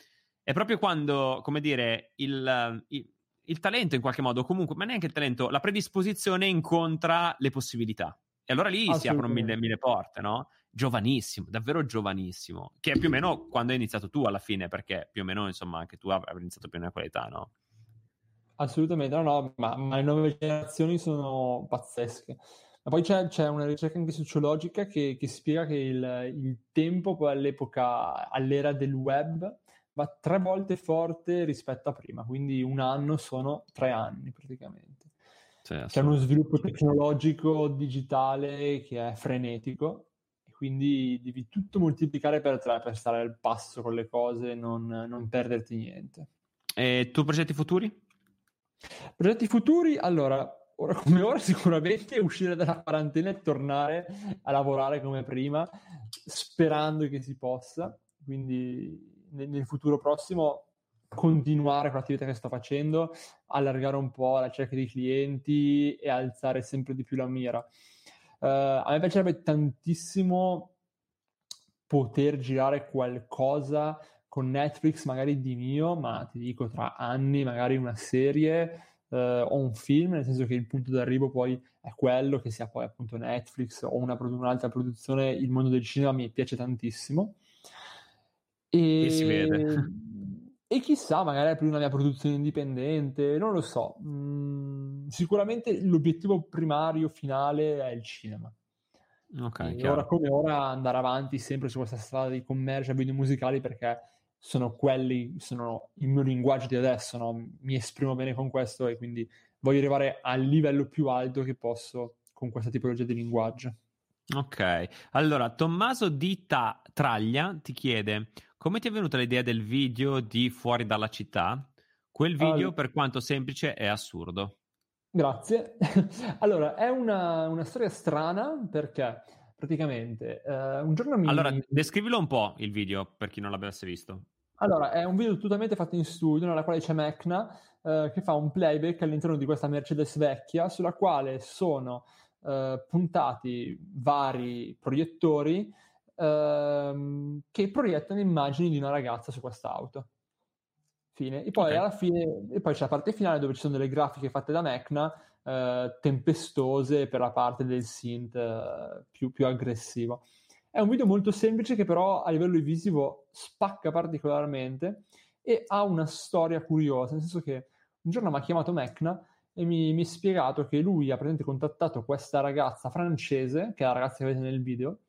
è proprio quando, come dire, il, il, il talento in qualche modo, comunque, ma neanche il talento, la predisposizione incontra le possibilità. E allora lì si aprono mille, mille porte, no? Giovanissimo, davvero giovanissimo, che è più o meno quando hai iniziato tu alla fine, perché più o meno, insomma, anche tu avrai iniziato più o meno a quell'età, no? Assolutamente, no, no, ma, ma le nuove generazioni sono pazzesche. Ma poi c'è, c'è una ricerca anche sociologica che, che spiega che il, il, tempo poi all'epoca, all'era del web, va tre volte forte rispetto a prima, quindi un anno sono tre anni praticamente. Cioè, c'è uno sviluppo tecnologico digitale che è frenetico e quindi devi tutto moltiplicare per tre per stare al passo con le cose e non, non perderti niente. E tu progetti futuri? Progetti futuri, allora, ora come ora sicuramente uscire dalla quarantena e tornare a lavorare come prima, sperando che si possa, quindi nel, nel futuro prossimo continuare con l'attività che sto facendo, allargare un po' la cerchia di clienti e alzare sempre di più la mira. Uh, a me piacerebbe tantissimo poter girare qualcosa con Netflix magari di mio, ma ti dico tra anni, magari una serie eh, o un film, nel senso che il punto d'arrivo poi è quello, che sia poi appunto Netflix o una, un'altra produzione, il mondo del cinema mi piace tantissimo. E, e si vede. *laughs* E chissà, magari più una mia produzione indipendente, non lo so. Mm, sicuramente l'obiettivo primario, finale, è il cinema. Ok. ora come ora andare avanti sempre su questa strada di commercio video musicali perché sono quelli, sono il mio linguaggio di adesso, no? mi esprimo bene con questo e quindi voglio arrivare al livello più alto che posso con questa tipologia di linguaggio. Ok, allora Tommaso di Ta- Traglia ti chiede come ti è venuta l'idea del video di Fuori dalla città? Quel video, allora, per quanto semplice, è assurdo. Grazie. *laughs* allora, è una, una storia strana perché praticamente uh, un giorno mi... Allora, descrivilo un po' il video per chi non l'avesse visto. Allora, è un video totalmente fatto in studio, nella quale c'è Mecna uh, che fa un playback all'interno di questa Mercedes vecchia, sulla quale sono uh, puntati vari proiettori ehm, che proiettano immagini di una ragazza su quest'auto. Fine. E poi okay. alla fine, e poi c'è la parte finale dove ci sono delle grafiche fatte da Mecna eh, tempestose per la parte del synth eh, più, più aggressivo. È un video molto semplice che però a livello visivo spacca particolarmente e ha una storia curiosa, nel senso che un giorno mi ha chiamato Mecna e mi, ha spiegato che lui ha praticamente contattato questa ragazza francese, che è la ragazza che vedete nel video,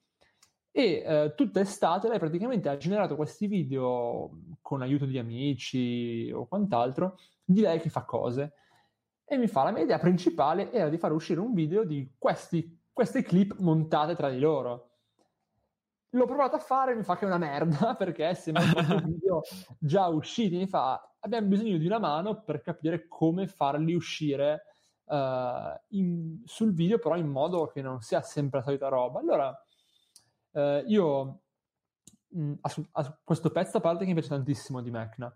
e eh, tutta estate lei praticamente ha generato questi video con aiuto di amici o quant'altro di lei che fa cose e mi fa la mia idea principale era di fare uscire un video di questi, queste clip montate tra di loro. L'ho provato a fare mi fa che è una merda *laughs* perché sembra un video già usciti mi fa abbiamo bisogno di una mano per capire come farli uscire uh, in, sul video però in modo che non sia sempre la solita roba. Allora eh, io mh, mm, a, a, questo pezzo a parte che mi piace tantissimo di Mecna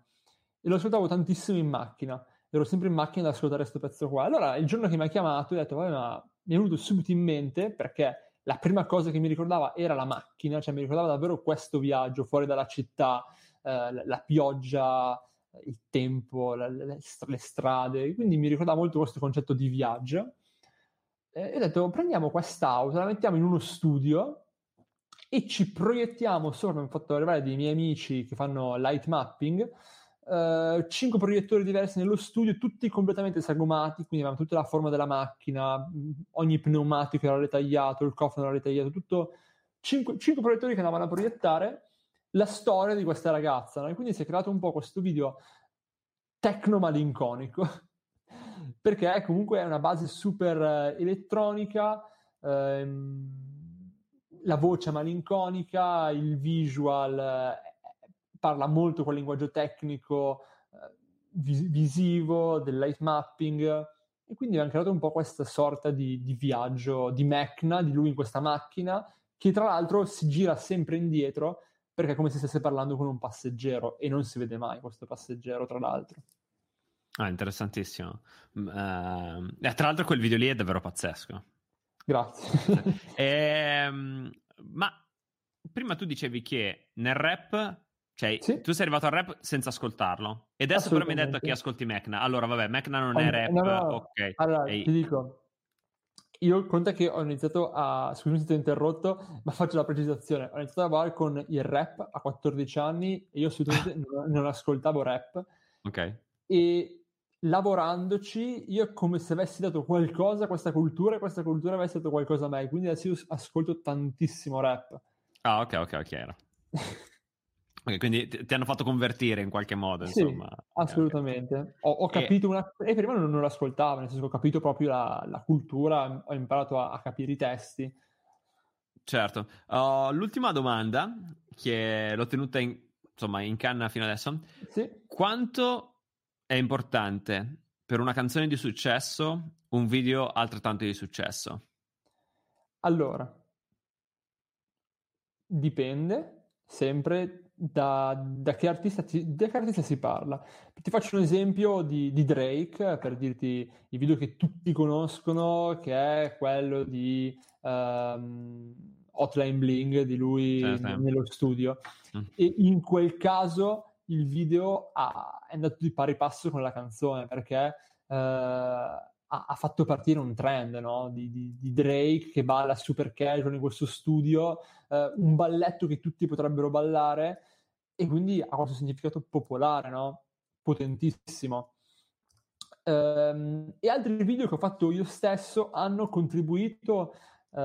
e lo ascoltavo tantissimo in macchina ero sempre in macchina ad ascoltare questo pezzo qua. Allora il giorno che mi ha chiamato ho detto ma mi è venuto subito in mente perché la prima cosa che mi ricordava era la macchina cioè mi ricordava davvero questo viaggio fuori dalla città eh, la, la, pioggia il tempo, la, le, le, strade, quindi mi ricordava molto questo concetto di viaggio. E ho detto, prendiamo quest'auto, la mettiamo in uno studio e ci proiettiamo sopra, mi hanno fatto arrivare dei miei amici che fanno light mapping, uh, cinque proiettori diversi nello studio, tutti completamente sagomati, quindi avevamo tutta la forma della macchina, ogni pneumatico era ritagliato, il cofano era ritagliato, tutto, cinque, cinque proiettori che andavano a proiettare la storia di questa ragazza, no? e quindi si è creato un po' questo video tecno-malinconico, *laughs* perché comunque è una base super uh, elettronica, ehm, la voce malinconica, il visual eh, parla molto quel linguaggio tecnico eh, vis- visivo, del light mapping e quindi abbiamo creato un po' questa sorta di, di viaggio di Mecna, di lui in questa macchina, che tra l'altro si gira sempre indietro perché è come se stesse parlando con un passeggero e non si vede mai questo passeggero, tra l'altro. Ah, interessantissimo. Uh, tra l'altro quel video lì è davvero pazzesco. Grazie. *laughs* ehm, ma prima tu dicevi che nel rap, cioè sì. tu sei arrivato al rap senza ascoltarlo e adesso però mi hai detto che ascolti Mecna. Allora vabbè, Mecna non è rap, no, no. ok. Allora, Ehi. ti dico, io conta che ho iniziato a, scusami se ti ho interrotto, ma faccio la precisazione, ho iniziato a lavorare con il rap a 14 anni e io assolutamente *laughs* non, non ascoltavo rap. Ok. E lavorandoci, io è come se avessi dato qualcosa a questa cultura e questa cultura avesse dato qualcosa a me. Quindi adesso io ascolto tantissimo rap. Ah, ok, ok, chiaro. *laughs* okay, quindi ti, hanno fatto convertire in qualche modo, sì, insomma. assolutamente. Ho, ho, capito e... una... E prima non, non l'ascoltavo, nel senso che ho capito proprio la, la cultura, ho imparato a, a capire i testi. Certo. Uh, l'ultima domanda, che l'ho tenuta in, insomma, in canna fino adesso. Sì. Quanto è importante per una canzone di successo un video altrettanto di successo? Allora, dipende sempre da, da, che, artista ti, da che artista si parla. Ti faccio un esempio di, di, Drake per dirti il video che tutti conoscono, che è quello di um, Hotline Bling di lui sì, sì. nello studio. Mm. E in quel caso il video ha, è andato di pari passo con la canzone perché eh, ha, ha, fatto partire un trend no? di, di, di, Drake che balla super casual in questo studio, eh, un balletto che tutti potrebbero ballare e quindi ha questo significato popolare, no? potentissimo. Um, e altri video che ho fatto io stesso hanno contribuito uh,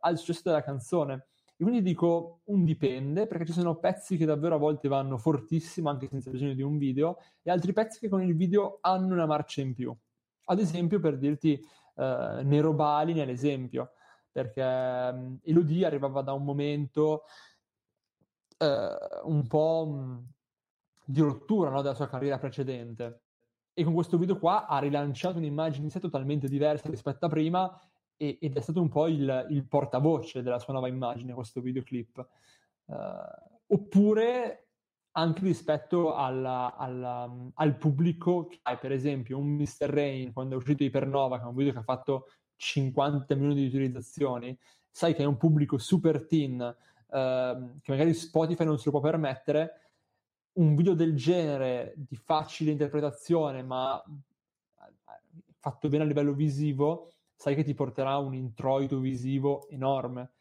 al successo della canzone. E quindi dico un dipende, perché ci sono pezzi che davvero a volte vanno fortissimo, anche senza bisogno di un video, e altri pezzi che con il video hanno una marcia in più. Ad esempio, per dirti, eh, Nero Bali nell'esempio, perché um, Elodie arrivava da un momento eh, un po' um, di rottura no, della sua carriera precedente. E con questo video qua ha rilanciato un'immagine di sé totalmente diversa rispetto a prima e, ed è stato un po' il, il, portavoce della sua nuova immagine questo videoclip. Uh, oppure anche rispetto alla, alla, al pubblico che hai, per esempio, un Mr. Rain quando è uscito Ipernova, che è un video che ha fatto 50 milioni di visualizzazioni, sai che è un pubblico super teen, uh, che magari Spotify non se lo può permettere, un video del genere di facile interpretazione, ma fatto bene a livello visivo, sai che ti porterà un introito visivo enorme.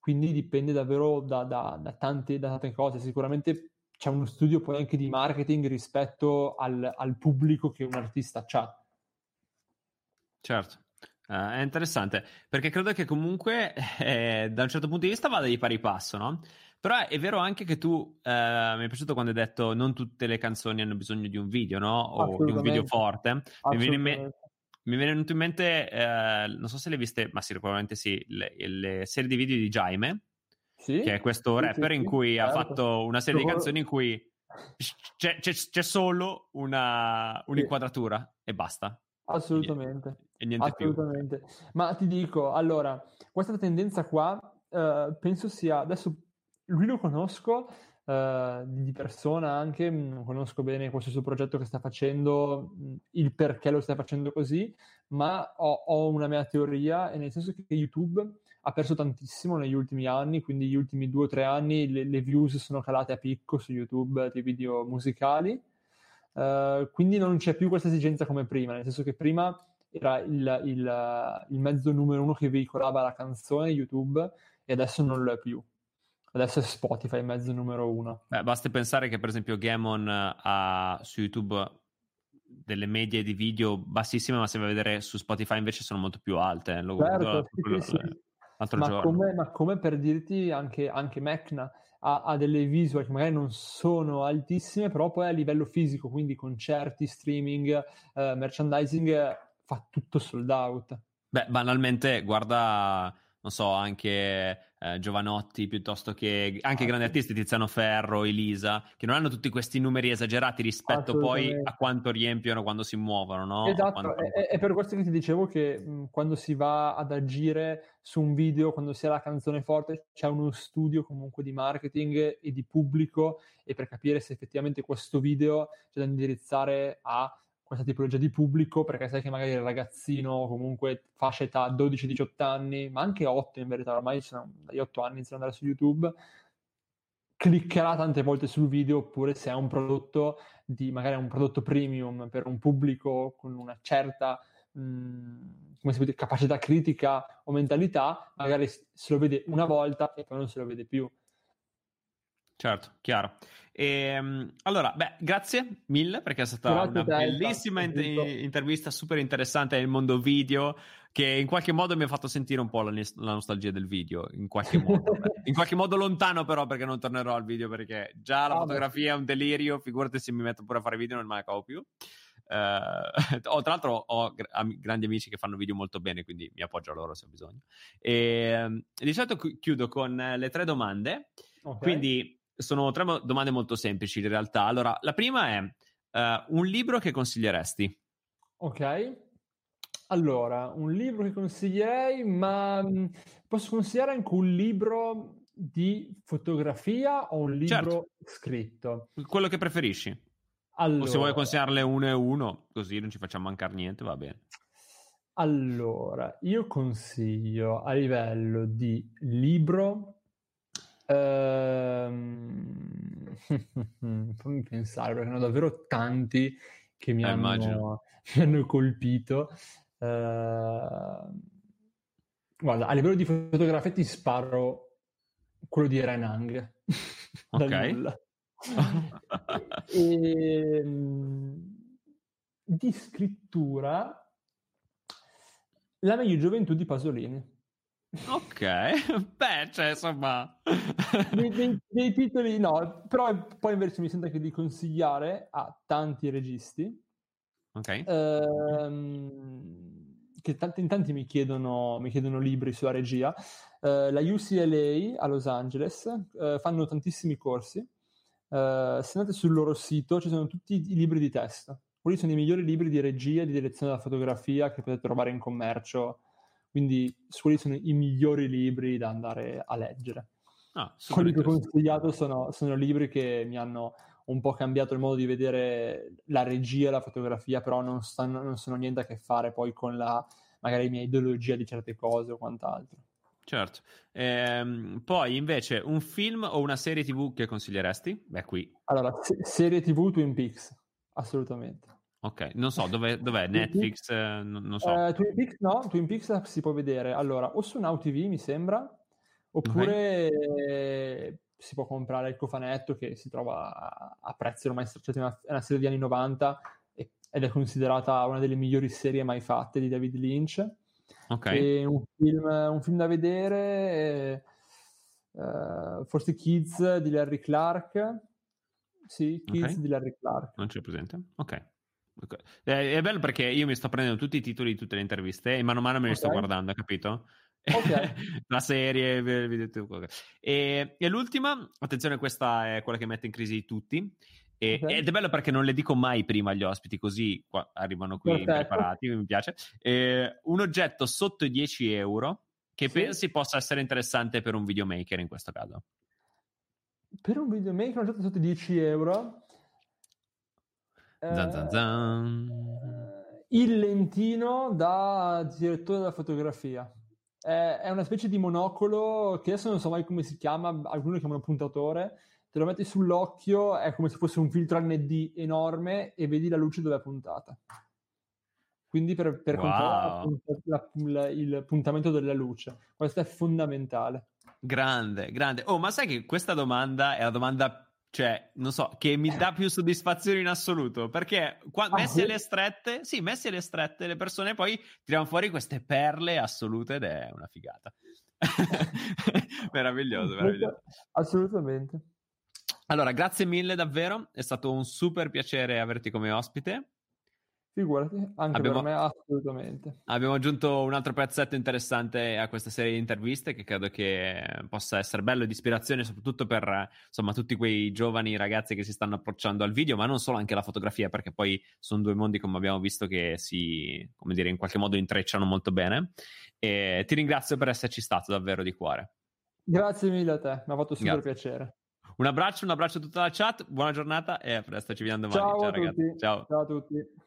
Quindi dipende davvero da, da, da, tante, da tante cose. Sicuramente c'è uno studio poi anche di marketing rispetto al, al pubblico che un artista ha. Certo. Uh, è interessante perché credo che comunque eh, da un certo punto di vista vada di pari passo, no? Però è vero anche che tu eh, mi è piaciuto quando hai detto non tutte le canzoni hanno bisogno di un video, no? O di un video forte. Mi viene in mente mi è venuto in mente, eh, non so se le hai viste, ma sì, probabilmente sì, le, le serie di video di Jaime, sì? che è questo rapper in cui certo. ha fatto una serie di canzoni in cui c'è, c'è, c'è solo una, un'inquadratura e basta. Assolutamente. E, niente Assolutamente. Più. Ma ti dico, allora, questa tendenza qua uh, penso sia, adesso lui lo conosco, Uh, di persona anche, non conosco bene questo suo progetto che sta facendo, il perché lo sta facendo così, ma ho, ho, una mia teoria, e nel senso che YouTube ha perso tantissimo negli ultimi anni, quindi gli ultimi due o tre anni le, le views sono calate a picco su YouTube dei video musicali, uh, quindi non c'è più questa esigenza come prima, nel senso che prima era il, il, il mezzo numero uno che veicolava la canzone YouTube e adesso non lo è più. Adesso è Spotify mezzo numero uno. Beh, basta pensare che per esempio Gamon eh, ha su YouTube delle medie di video bassissime, ma se vai a vedere su Spotify invece sono molto più alte. Lo certo, sì, sì, sì. Ma, come, ma, come, per dirti anche, anche Mecna ha, ha, delle visual che magari non sono altissime, però poi a livello fisico, quindi concerti, streaming, uh, merchandising, fa tutto sold out. Beh, banalmente, guarda non so, anche eh, Giovanotti piuttosto che anche grandi artisti, Tiziano Ferro, Elisa, che non hanno tutti questi numeri esagerati rispetto poi a quanto riempiono quando si muovono, no? Esatto, quanto... è, è, per questo che ti dicevo che mh, quando si va ad agire su un video, quando si ha la canzone forte, c'è uno studio comunque di marketing e di pubblico e per capire se effettivamente questo video c'è da indirizzare a questa tipologia di pubblico, perché sai che magari il ragazzino comunque fascia età 12-18 anni, ma anche 8 in verità, ormai sono, dagli 8 anni iniziano ad andare su YouTube, cliccherà tante volte sul video, oppure se è un prodotto di magari un prodotto premium per un pubblico con una certa mh, come si può dire, capacità critica o mentalità, magari se lo vede una volta e poi non se lo vede più. Certo, chiaro. E, ehm, allora, beh, grazie mille perché è stata grazie una te, bellissima in- intervista, super interessante nel mondo video, che in qualche modo mi ha fatto sentire un po' la, la nostalgia del video, in qualche *laughs* modo. in qualche modo lontano però perché non tornerò al video perché già la ah, fotografia beh. è un delirio, figurati se mi metto pure a fare video non me la cavo più. Uh, *laughs* oh, tra l'altro ho am- grandi amici che fanno video molto bene, quindi mi appoggio a loro se ho bisogno. E, ehm, di solito chiudo con le tre domande. Okay. Quindi sono tre domande molto semplici in realtà. Allora, la prima è uh, un libro che consiglieresti? Ok. Allora, un libro che consiglierei, ma mm, posso consigliare anche un libro di fotografia o un libro certo. scritto? Quello che preferisci. Allora, o se vuoi consigliarle uno e uno, così non ci facciamo mancare niente, va bene. Allora, io consiglio a livello di libro Ehm... *laughs* fammi pensare, perché sono davvero tanti che mi, eh, hanno, *laughs* mi hanno, colpito. Uh... Guarda, a livello di fotografia ti sparo quello di Renang. *laughs* ok. e, di scrittura La meglio gioventù di Pasolini. Ok, *laughs* beh, cioè, insomma... dei, *laughs* dei, dei, titoli no, però poi invece mi sento anche di consigliare a tanti registi. Ok. Ehm, che tanti, in tanti mi chiedono, mi chiedono libri sulla regia. Eh, la UCLA a Los Angeles eh, fanno tantissimi corsi. Eh, se andate sul loro sito ci sono tutti i libri di testo. Quelli sono i migliori libri di regia di direzione della fotografia che potete trovare in commercio quindi quelli sono i migliori libri da andare a leggere. Ah, *laughs* quelli che ho consigliato sono, sono, libri che mi hanno un po' cambiato il modo di vedere la regia la fotografia, però non, stanno, non sono niente a che fare poi con la magari mia ideologia di certe cose o quant'altro. Certo. Ehm, poi invece un film o una serie TV che consiglieresti? Beh, qui. Allora, se- serie TV Twin Peaks, assolutamente. Ok, non so dove, dov'è Netflix, eh, non, so. Uh, Twin Peaks no, Twin Peaks si può vedere allora o su Now TV mi sembra, oppure okay. si può comprare il cofanetto che si trova a, a prezzi ormai stracciati, è una, serie degli anni 90 e, ed è considerata una delle migliori serie mai fatte di David Lynch. Ok. E un film, un film da vedere, uh, forse Kids di Larry Clark. Sì, Kids okay. di Larry Clark. Non c'è presente? Ok. È bello perché io mi sto prendendo tutti i titoli di tutte le interviste e mano a mano me li okay. sto guardando, capito? Okay. *laughs* la serie, video, e, e, l'ultima, attenzione, questa è quella che mette in crisi tutti. E, okay. Ed è bello perché non le dico mai prima agli ospiti, così arrivano qui Perfetto. preparati, mi piace. E, un oggetto sotto i 10 euro che sì. pensi possa essere interessante per un videomaker in questo caso? Per un videomaker un oggetto sotto i 10 euro? Zan, zan, zan. Eh, il lentino da direttore della fotografia. È, è, una specie di monocolo che adesso non so mai come si chiama, alcuni lo chiamano puntatore. Te lo metti sull'occhio, è come se fosse un filtro ND enorme e vedi la luce dove è puntata. Quindi per, per wow. controllare la, la, il puntamento della luce. Questo è fondamentale. Grande, grande. Oh, ma sai che questa domanda è la domanda cioè, non so, che mi dà più soddisfazione in assoluto. Perché qua, ah, messi alle strette, sì, messi alle strette, le persone poi tirano fuori queste perle assolute ed è una figata. *laughs* meraviglioso, meraviglioso. Assolutamente. Allora, grazie mille davvero, è stato un super piacere averti come ospite. Figurati, anche abbiamo, per me assolutamente. Abbiamo aggiunto un altro pezzetto interessante a questa serie di interviste che credo che possa essere bello e di ispirazione soprattutto per insomma, tutti quei giovani ragazzi che si stanno approcciando al video, ma non solo anche alla fotografia, perché poi sono due mondi, come abbiamo visto, che si, come dire, in qualche modo intrecciano molto bene. E ti ringrazio per esserci stato davvero di cuore. Grazie mille a te, mi ha fatto super Grazie. piacere. Un abbraccio, un abbraccio a tutta la chat, buona giornata e a presto, ci vediamo domani. Ciao, Ciao ragazzi. Ciao. Ciao a tutti.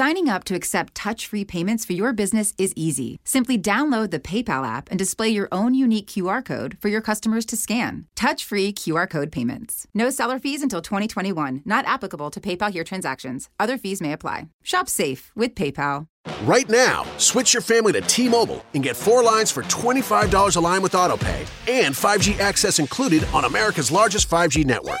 Signing up to accept touch free payments for your business is easy. Simply download the PayPal app and display your own unique QR code for your customers to scan. Touch free QR code payments. No seller fees until 2021, not applicable to PayPal here transactions. Other fees may apply. Shop safe with PayPal. Right now, switch your family to T Mobile and get four lines for $25 a line with AutoPay and 5G access included on America's largest 5G network.